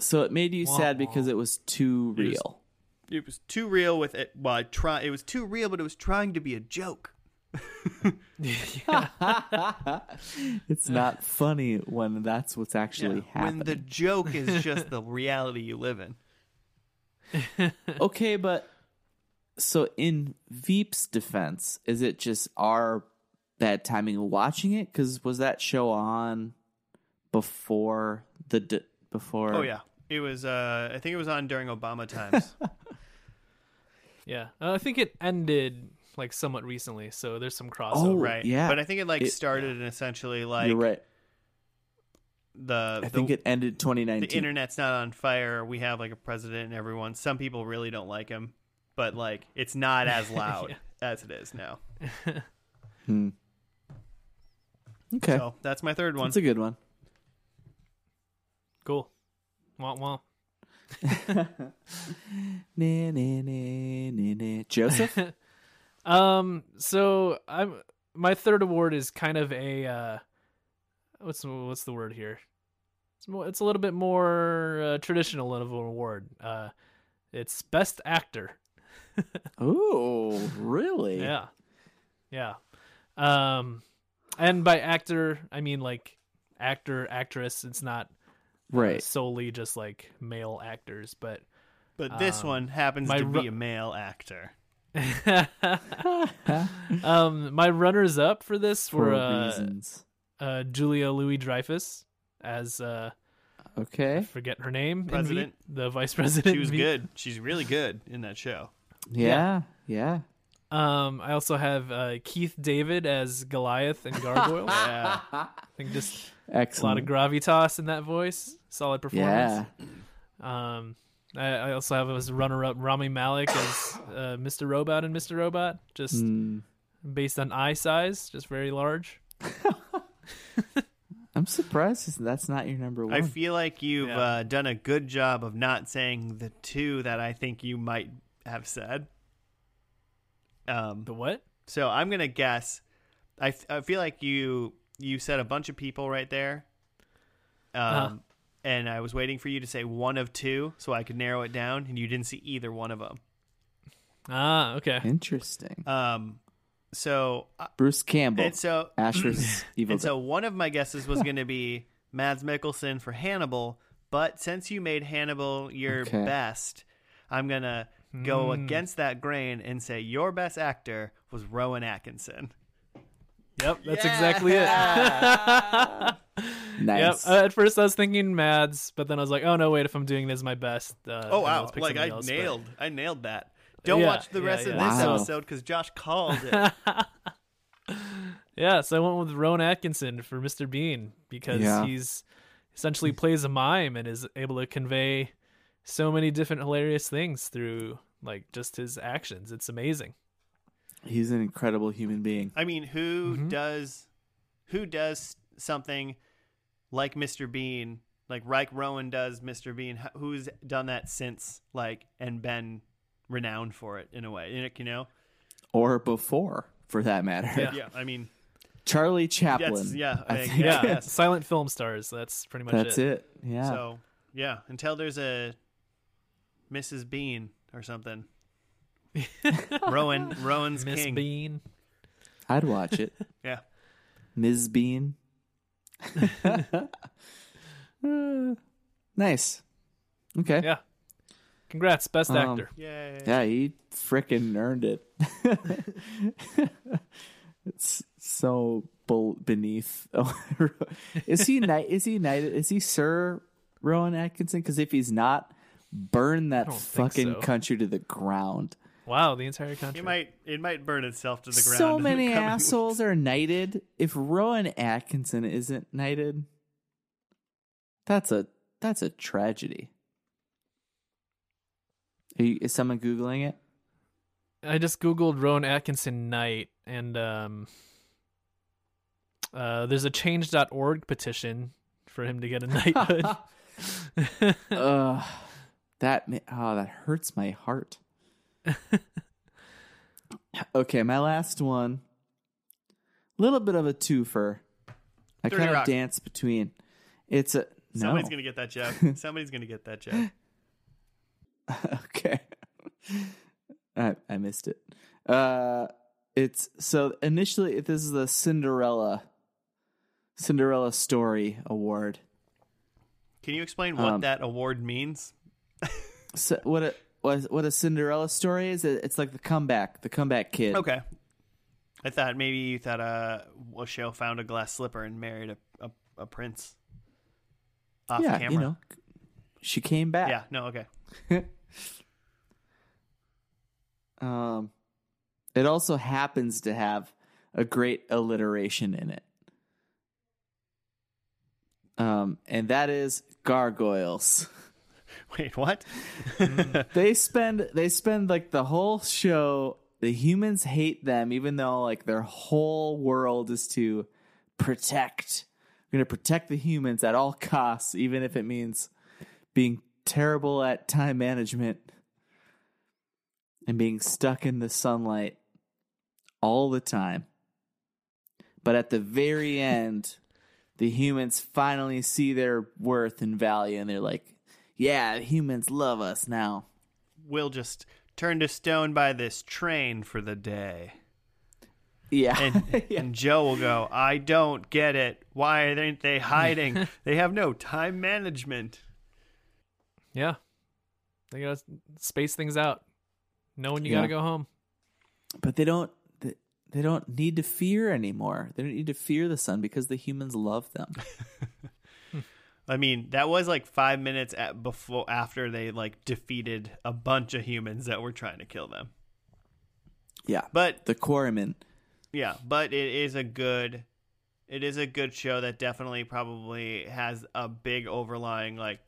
So it made you sad because it was too It was- real. It was too real with it. Well, I try. It was too real, but it was trying to be a joke. It's not funny when that's what's actually when happening. When the joke is just the reality you live in. okay, but so in Veep's defense, is it just our bad timing watching it? Because was that show on before the d- before? Oh yeah, it was. Uh, I think it was on during Obama times. yeah, uh, I think it ended like somewhat recently, so there's some crossover. Oh, right. yeah. But I think it like It- started and essentially like You're right. the I the, think it ended 2019. the 2019. internet's not on fire. We have like a president and everyone. Some people really don't like him, but like it's not as loud Yeah. as it is now. Hmm. Okay, So that's my third one. that's a good one. Cool. Wah, wah. Nah, nah, nah, nah, nah. Joseph? Um. So I'm my third award is kind of a uh, what's the- what's the word here? It's more. It's a little bit more uh, traditional of an award. Uh, it's best actor. oh, really? Yeah. Yeah. Um, and by actor I mean like actor actress. It's not uh, Right. solely just like male actors, but But this Um, one happens my to be a male actor. um, my runners up for this For were uh, reasons. uh, Julia Louis Dreyfus as uh, I Okay. forget her name, in Veep, President. the vice president. She was in Veep. good. She's really good in that show. Yeah. Yeah. Um, I also have uh, Keith David as Goliath and Gargoyle. I Yeah. think just a lot of gravitas in that voice. Solid performance. yeah. Um, I, I also have as runner-up Rami Malek as uh, Mr. Robot and Mr. Robot, just Hmm. based on eye size, just very large. I'm surprised that's not your number one. I feel like you've Yeah. uh, done a good job of not saying the two that I think you might have said. Um, The what? so I'm gonna guess. I, I feel like you you said a bunch of people right there. Um, Uh-huh. and I was waiting for you to say one of two so I could narrow it down, and you didn't see either one of them. Ah, okay. Interesting. Um, so uh, Bruce Campbell. and so Ash vs Evil And so one of my guesses was going to be Mads Mikkelsen for Hannibal, but since you made Hannibal your Okay. best, I'm going to go Hmm. against that grain and say your best actor was Rowan Atkinson. Yep, that's exactly it. Nice. Yep. Uh, at first, I was thinking Mads, but then I was like, "Oh no, wait! If I'm doing this my best." Uh, Oh wow, let's like I somebody else, but- nailed I nailed that. Don't Yeah, watch the yeah, rest of this Wow. episode cuz Josh called it. Yeah, so I went with Rowan Atkinson for Mr. Bean because Yeah. he's essentially plays a mime and is able to convey so many different hilarious things through like just his actions. It's amazing. He's an incredible human being. I mean, who Mhm. does who does something like Mr. Bean, like Reich Rowan does Mr. Bean? Who's done that since, like, and been renowned for it in a way? You know? Or before, for that matter. Yeah. Yeah. I mean, Charlie Chaplin. That's- yeah, I I- think. Yeah, silent film stars. That's pretty much it. That's it. it. Yeah. so yeah. Until there's a Mrs. Bean or something. Rowan, Rowan's Miss king. Bean. I'd watch it. Yeah. Ms. Bean. Uh, nice. Okay. Yeah. Congrats, best Um, actor. Yay. Yeah, he freaking earned it. it's so bel- beneath. is he knight? Is he knighted? Is he Sir Rowan Atkinson? Because if he's not, burn that fucking so. country to the ground. Wow, the entire country. It might it might burn itself to the ground. So many coming assholes are knighted. If Rowan Atkinson isn't knighted, that's a that's a tragedy. Are you, is someone googling it? I just googled Rowan Atkinson Knight, and um, uh, there's a Change.org petition for him to get a knighthood. Ugh, that oh, that hurts my heart. okay, my last one. A little bit of a twofer. I 30 kind of dance between. It's a no. Somebody's gonna get that joke. Somebody's gonna get that joke. okay. I I missed it. Uh it's so initially this is the Cinderella Cinderella Story Award. Can you explain what Um, that award means? So what a what, a Cinderella story is? It's like the comeback, the comeback kid. Okay. I thought maybe you thought uh, Washo found a glass slipper and married a, a, a prince off yeah, camera. you know, she came back. Yeah, no, okay. Um, it also happens to have a great alliteration in it. Um, and that is gargoyles. Wait, what? Mm. they spend they spend like the whole show the humans hate them even though like their whole world is to protect. We're going to protect the humans at all costs even if it means being terrible at time management and being stuck in the sunlight all the time. But at the very end the humans finally see their worth and value and they're like yeah humans love us now we'll just turn to stone by this train for the day. yeah And, and Joe will go, I don't get it. Why aren't they hiding? they have no time management. yeah, they gotta space things out. Know when you Yeah. gotta go home. but they don't they, they don't need to fear anymore they don't need to fear the sun because the humans love them I mean, that was like five minutes at, before after they like defeated a bunch of humans that were trying to kill them. yeah But the quarrymen Yeah, but it is a good it is a good show that definitely probably has a big overlying like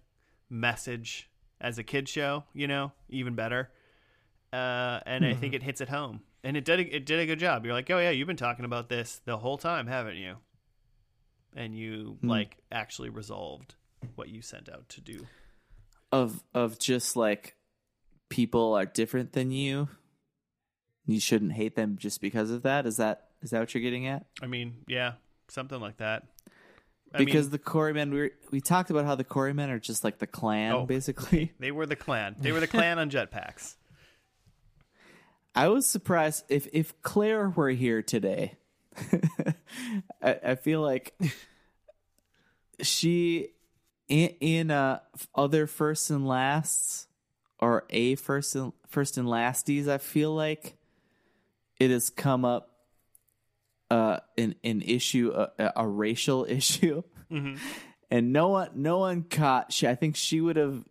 message as a kid show, you know, even better. Uh, and I think it hits it home. And it did it did a good job. You're like, "Oh yeah, you've been talking about this the whole time, haven't you?" And you hmm. like actually resolved what you sent out to do. of of just like people are different than you you shouldn't hate them just because of that is that is that what you're getting at I mean, yeah, something like that. I because mean, the quarrymen we were, we talked about how the quarrymen are just like the Klan Oh. basically they were the Klan. They were the Klan on jetpacks. I was surprised if if Claire were here today. I, I feel like she in, in uh other first and lasts or a first and first and lasties. I feel like it has come up uh an an issue a, a racial issue, and no one no one caught. She I think she would have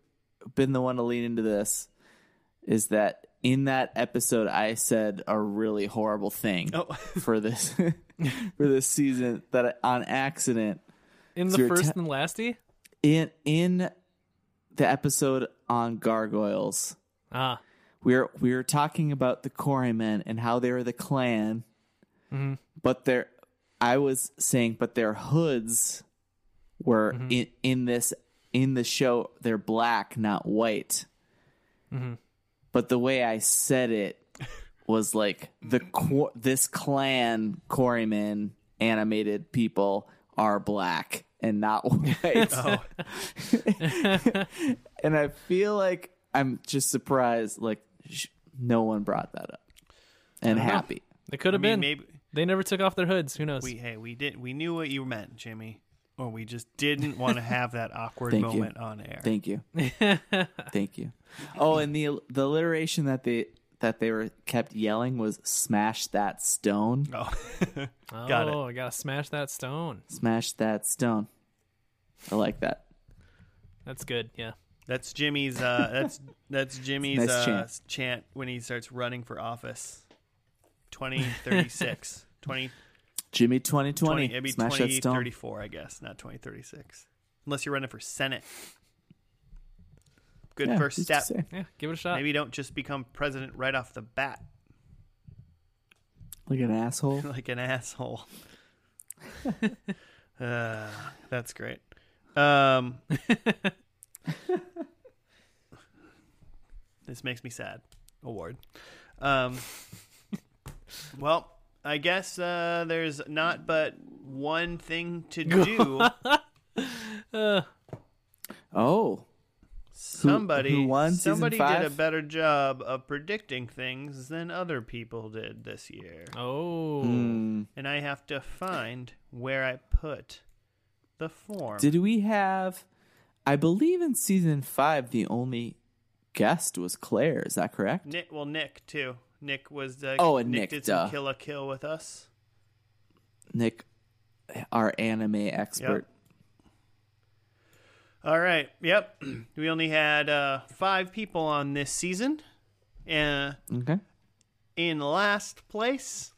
been the one to lean into this is that in that episode I said a really horrible thing Oh. for this for this season that I, on accident In the first te- and lasty? in in the episode on gargoyles Ah. we're we're talking about the quarrymen and how they were the Klan mm-hmm. but their I was saying but their hoods were mm-hmm. in in this in the show they're black not white mm-hmm. But the way I said it was like the this Klan quarrymen animated people are black and not white Oh, and I feel like I'm just surprised like sh- no one brought that up and happy They could I have mean, been. maybe They never took off their hoods. Who knows? we hey we did we knew what you meant, Jimmy. Or we just didn't want to have that awkward Thank you. moment on air. Thank you. Thank you. Oh, and the the alliteration that they that they were kept yelling was "smash that stone." oh, oh, Got it. I gotta smash that stone. Smash that stone. I like that. That's good. Yeah. that's Jimmy's. Uh, that's that's Jimmy's Nice uh, chant. chant when he starts running for office. Twenty thirty six. 20, Jimmy 2020. 20 it'd be Smash that stone. thirty four, I guess, not twenty thirty six. Unless you're running for Senate. Good Yeah, first step. Yeah. Give it a shot. Maybe don't just become president right off the bat Like an asshole. like an asshole. uh, that's great. Um, this makes me sad. Award. Um, well, I guess uh, there's not but one thing to do. Uh, Oh, Somebody, who won somebody did a better job of predicting things than other people did this year, oh. Hmm. and I have to find where I put the form. Did we have? I believe in season five, the only guest was Claire. Is that correct? Nick, well, Nick too. Nick was uh, Oh, and Nick, did duh. some Kill la Kill with us. Nick, our anime expert. All right. Yep. we only had uh, five people on this season. Uh, Okay. in last place,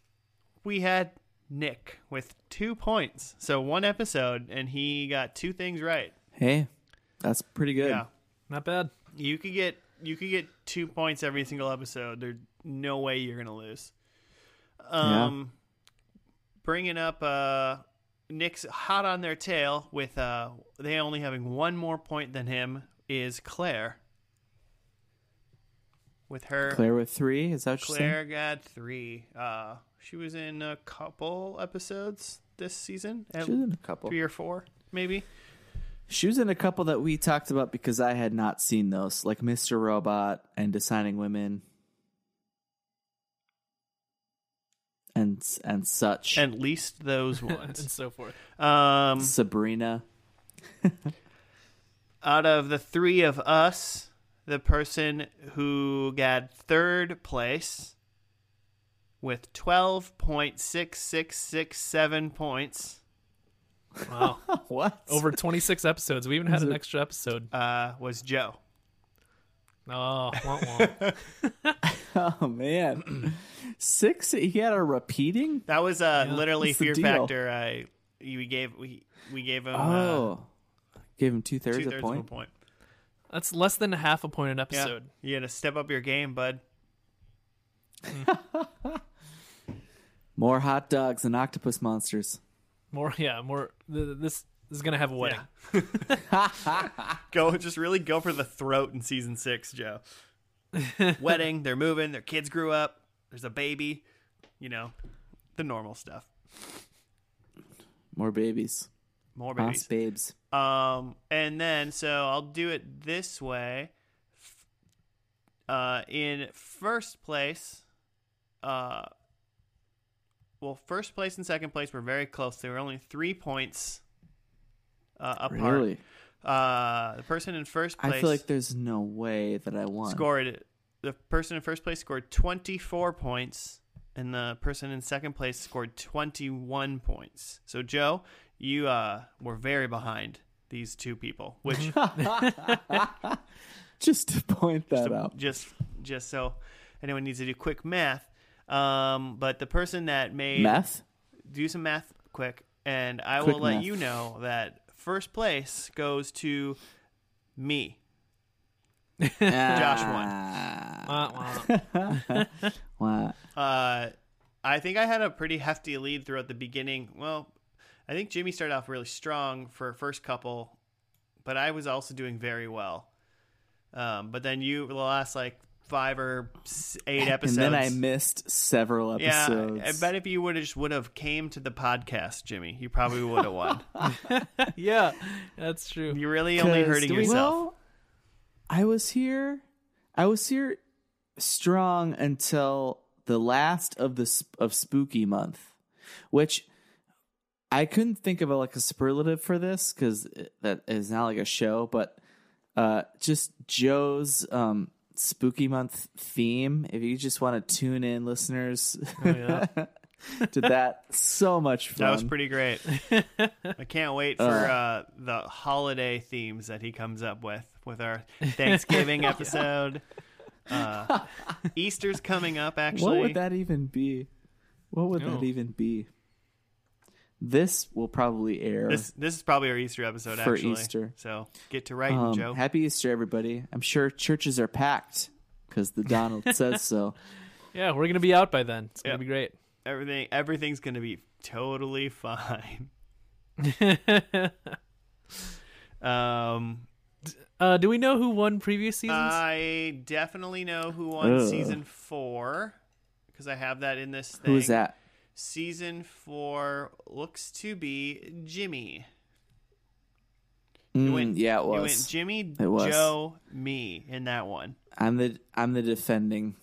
we had Nick with two points. So one episode, and he got two things right. Hey, that's pretty good. Yeah. Not bad. You could get you could get two points every single episode. There's no way you're gonna lose. Um, bringing up uh, Nick's hot on their tail with uh, they only having one more point than him is Claire. With her, Claire with three. Is that what you're saying? Claire got three. Uh, she was in a couple episodes this season, She was in a couple. three or four, maybe. She was in a couple that we talked about because I had not seen those, like Mr. Robot and Designing Women, and and such. At least those ones and so forth. um, Sabrina. out of the three of us, the person who got third place with 12.6667 points Wow. what? Over 26 episodes. We even had an extra episode. uh, was Joe. Oh, wah, wah. Oh man, six. He had a repeating. That was uh, Yeah. literally Fear? Factor. I we gave we we gave him uh, Oh, gave him two thirds two a thirds point. of a point. That's less than a half a point an Yeah, episode. you got to step up your game, bud. More hot dogs and octopus monsters. More, yeah, more. th- This, this is gonna have a wedding. Go, just really go for the throat in season six, Joe. Wedding, they're moving, their kids grew up, there's a baby, you know, the normal stuff. More babies. More Boss babies. babes. Um, and then so I'll do it this way. Uh, in first place, uh, well, first place and second place were very close. They were only three points uh, apart. Really? Uh, the person in first place I feel like there's no way that I won. scored. The person in first place scored twenty four points, and the person in second place scored twenty one points. So Joe, you uh, were very behind these two people, which Just to point that So out. Just just so anyone needs to do quick math. Um, but the person that made Meth? do some math quick, and I Quick will let math. you know that first place goes to me. Josh won. Ah. Wah, wah. Uh, I think I had a pretty hefty lead throughout the beginning. Well, I think Jimmy started off really strong for first couple, but I was also doing very well. Um, but then you, the last like five or eight episodes, And then I missed several Yeah, episodes. I bet if you would have just would have came to the podcast, Jimmy, you probably would have won. yeah, that's true. You're really only hurting yourself. Well, I was here. I was here strong until the last of the sp- of spooky month, which I couldn't think of a, like a superlative for this because that is not like a show, but uh, just Joe's um, spooky month theme. If you just want to tune in, listeners, Oh, yeah. to that, so much fun. That was pretty great. I can't wait for Uh. uh, the holiday themes that he comes up with with our Thanksgiving episode. Uh, Easter's coming up. Actually, What would that even be? What would that even be? This will probably air. This this is probably our Easter episode For actually. Easter. So get to writing, Um, Joe. Happy Easter, everybody! I'm sure churches are packed because the Donald says so. yeah, we're gonna be out by then. It's gonna Yeah. be great. Everything everything's gonna be totally fine. Um, uh, do we know who won previous seasons? I definitely know who won Ugh. season four because I have that in this thing. Who is that? Season four looks to be Jimmy. Mm, went- yeah, it You went was. Jimmy, It was. Joe, me in that one. I'm the I'm the defending.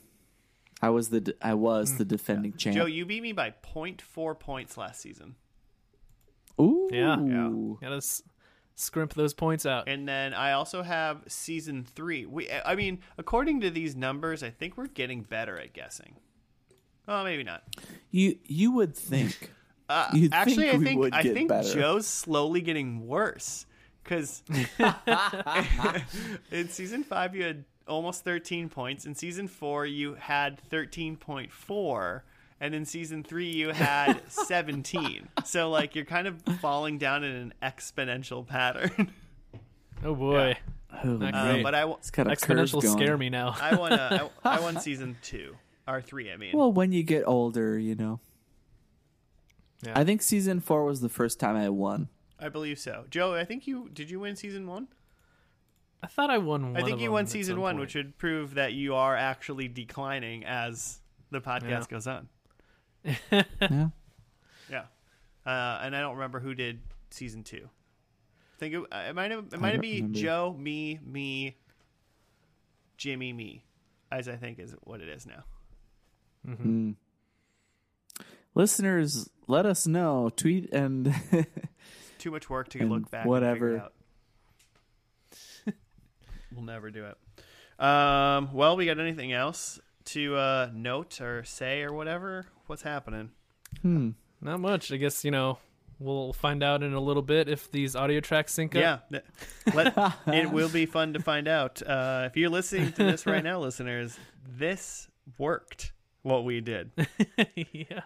I was the de- I was the defending champ. Joe, you beat me by 0.4 points last season. Ooh, Yeah. Gotta s- scrimp those points out. And then I also have season three. We, I mean, according to these numbers, I think we're getting better at guessing. Oh, maybe not. You you would think. Uh, You'd actually, think I think I think better. Joe's slowly getting worse because in season five you had almost thirteen points. In season four you had thirteen point four, and in season three you had seventeen. so like you're kind of falling down in an exponential pattern. Oh boy, Oh, Uh, but I, w- It's got a exponential scare me now. I won. Uh, I, I won season two or three. I mean, Well, when you get older, you know. Yeah. I think season four was the first time I won. I believe so. Joe, I think you did. You win season one. I thought I won. One I think of you them won season one, point. which would prove that you are actually declining as the podcast Yeah. goes on. Yeah. Yeah, uh, and I don't remember who did season two. I think it, uh, it might have it might don't be. Joe, me, me, Jimmy, me, as I think is what it is now. Mm. Listeners, let us know. Tweet and Too much work to look back. whatever. And out. we'll never do it. Um, well, we got anything else to uh, note or say or whatever? What's happening? hmm. Not much. I guess you know we'll find out in a little bit if these audio tracks sync up. Yeah, let, it will be fun to find out. Uh, if you're listening to this right now, listeners, this worked. What we did, yeah.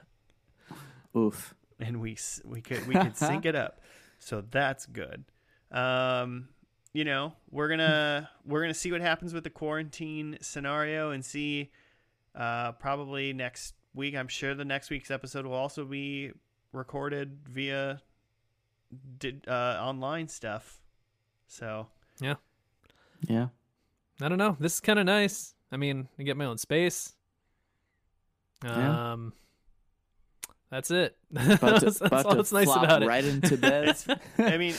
Oof. and we we could we could sync it up, so that's good. Um, you know, we're gonna we're gonna see what happens with the quarantine scenario and see. Uh, probably next week. I'm sure the next week's episode will also be recorded via did uh, online stuff. So yeah, Yeah. I don't know. This is kind of nice. I mean, I get my own space. Yeah. Um, that's it. About to, that's about all to that's nice about it. right into bed. I mean,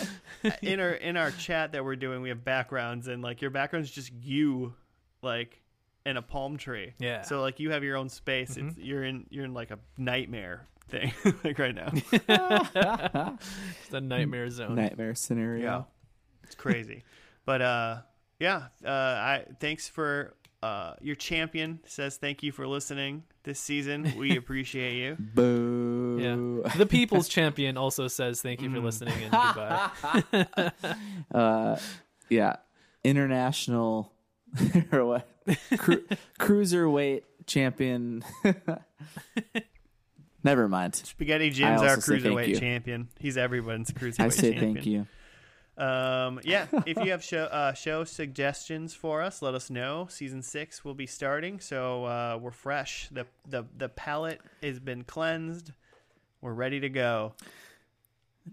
in our in our chat that we're doing, we have backgrounds, and like your background's just you, like in a palm tree. Yeah. So like you have your own space. It's you're in you're in like a nightmare thing like right now. It's a nightmare zone. Nightmare scenario. Yeah, it's crazy. but uh, yeah. Uh, I thanks for uh your champion says thank you for listening this season. We appreciate you. Boo. Yeah. The people's champion also says thank Mm. you for listening and goodbye. Uh, yeah. International or what? Cru- cruiserweight champion. Never mind. Spaghetti Jim's our also say thank cruiserweight champion. He's everyone's cruiserweight champion. I say champion. thank you. Um, yeah, if you have show uh, show suggestions for us, let us know. Season six will be starting, so uh, we're fresh. the the The palate has been cleansed. We're ready to go.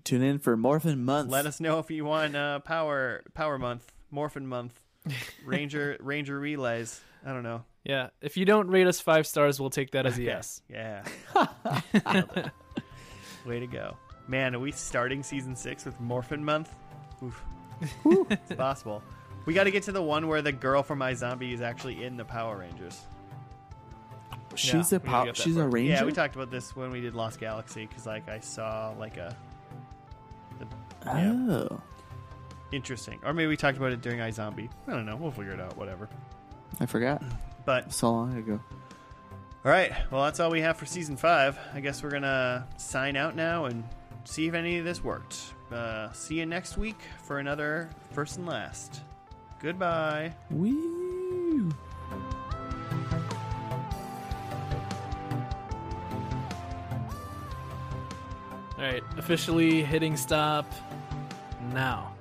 Tune in for Morphin Month. Let us know if you want uh, power power month, morphin month, ranger ranger relays. I don't know. Yeah. If you don't rate us five stars, we'll take that as a yes. Yeah. Way to go, man! Are we starting season six with morphin month? Oof. it's possible. We got to get to the one where the girl from iZombie is actually in the Power Rangers. She's Yeah, a we gotta pow- get that a ranger. Yeah, we talked about this when we did Lost Galaxy because like I saw like a Yeah. Oh, Interesting. Or maybe we talked about it during iZombie. I don't know. We'll figure it out. Whatever. I forgot. But So long ago. all right. Well, that's all we have for season five. I guess we're gonna sign out now and see if any of this worked. Uh, see you next week for another first and last. Goodbye. Woo! All right, officially hitting stop now.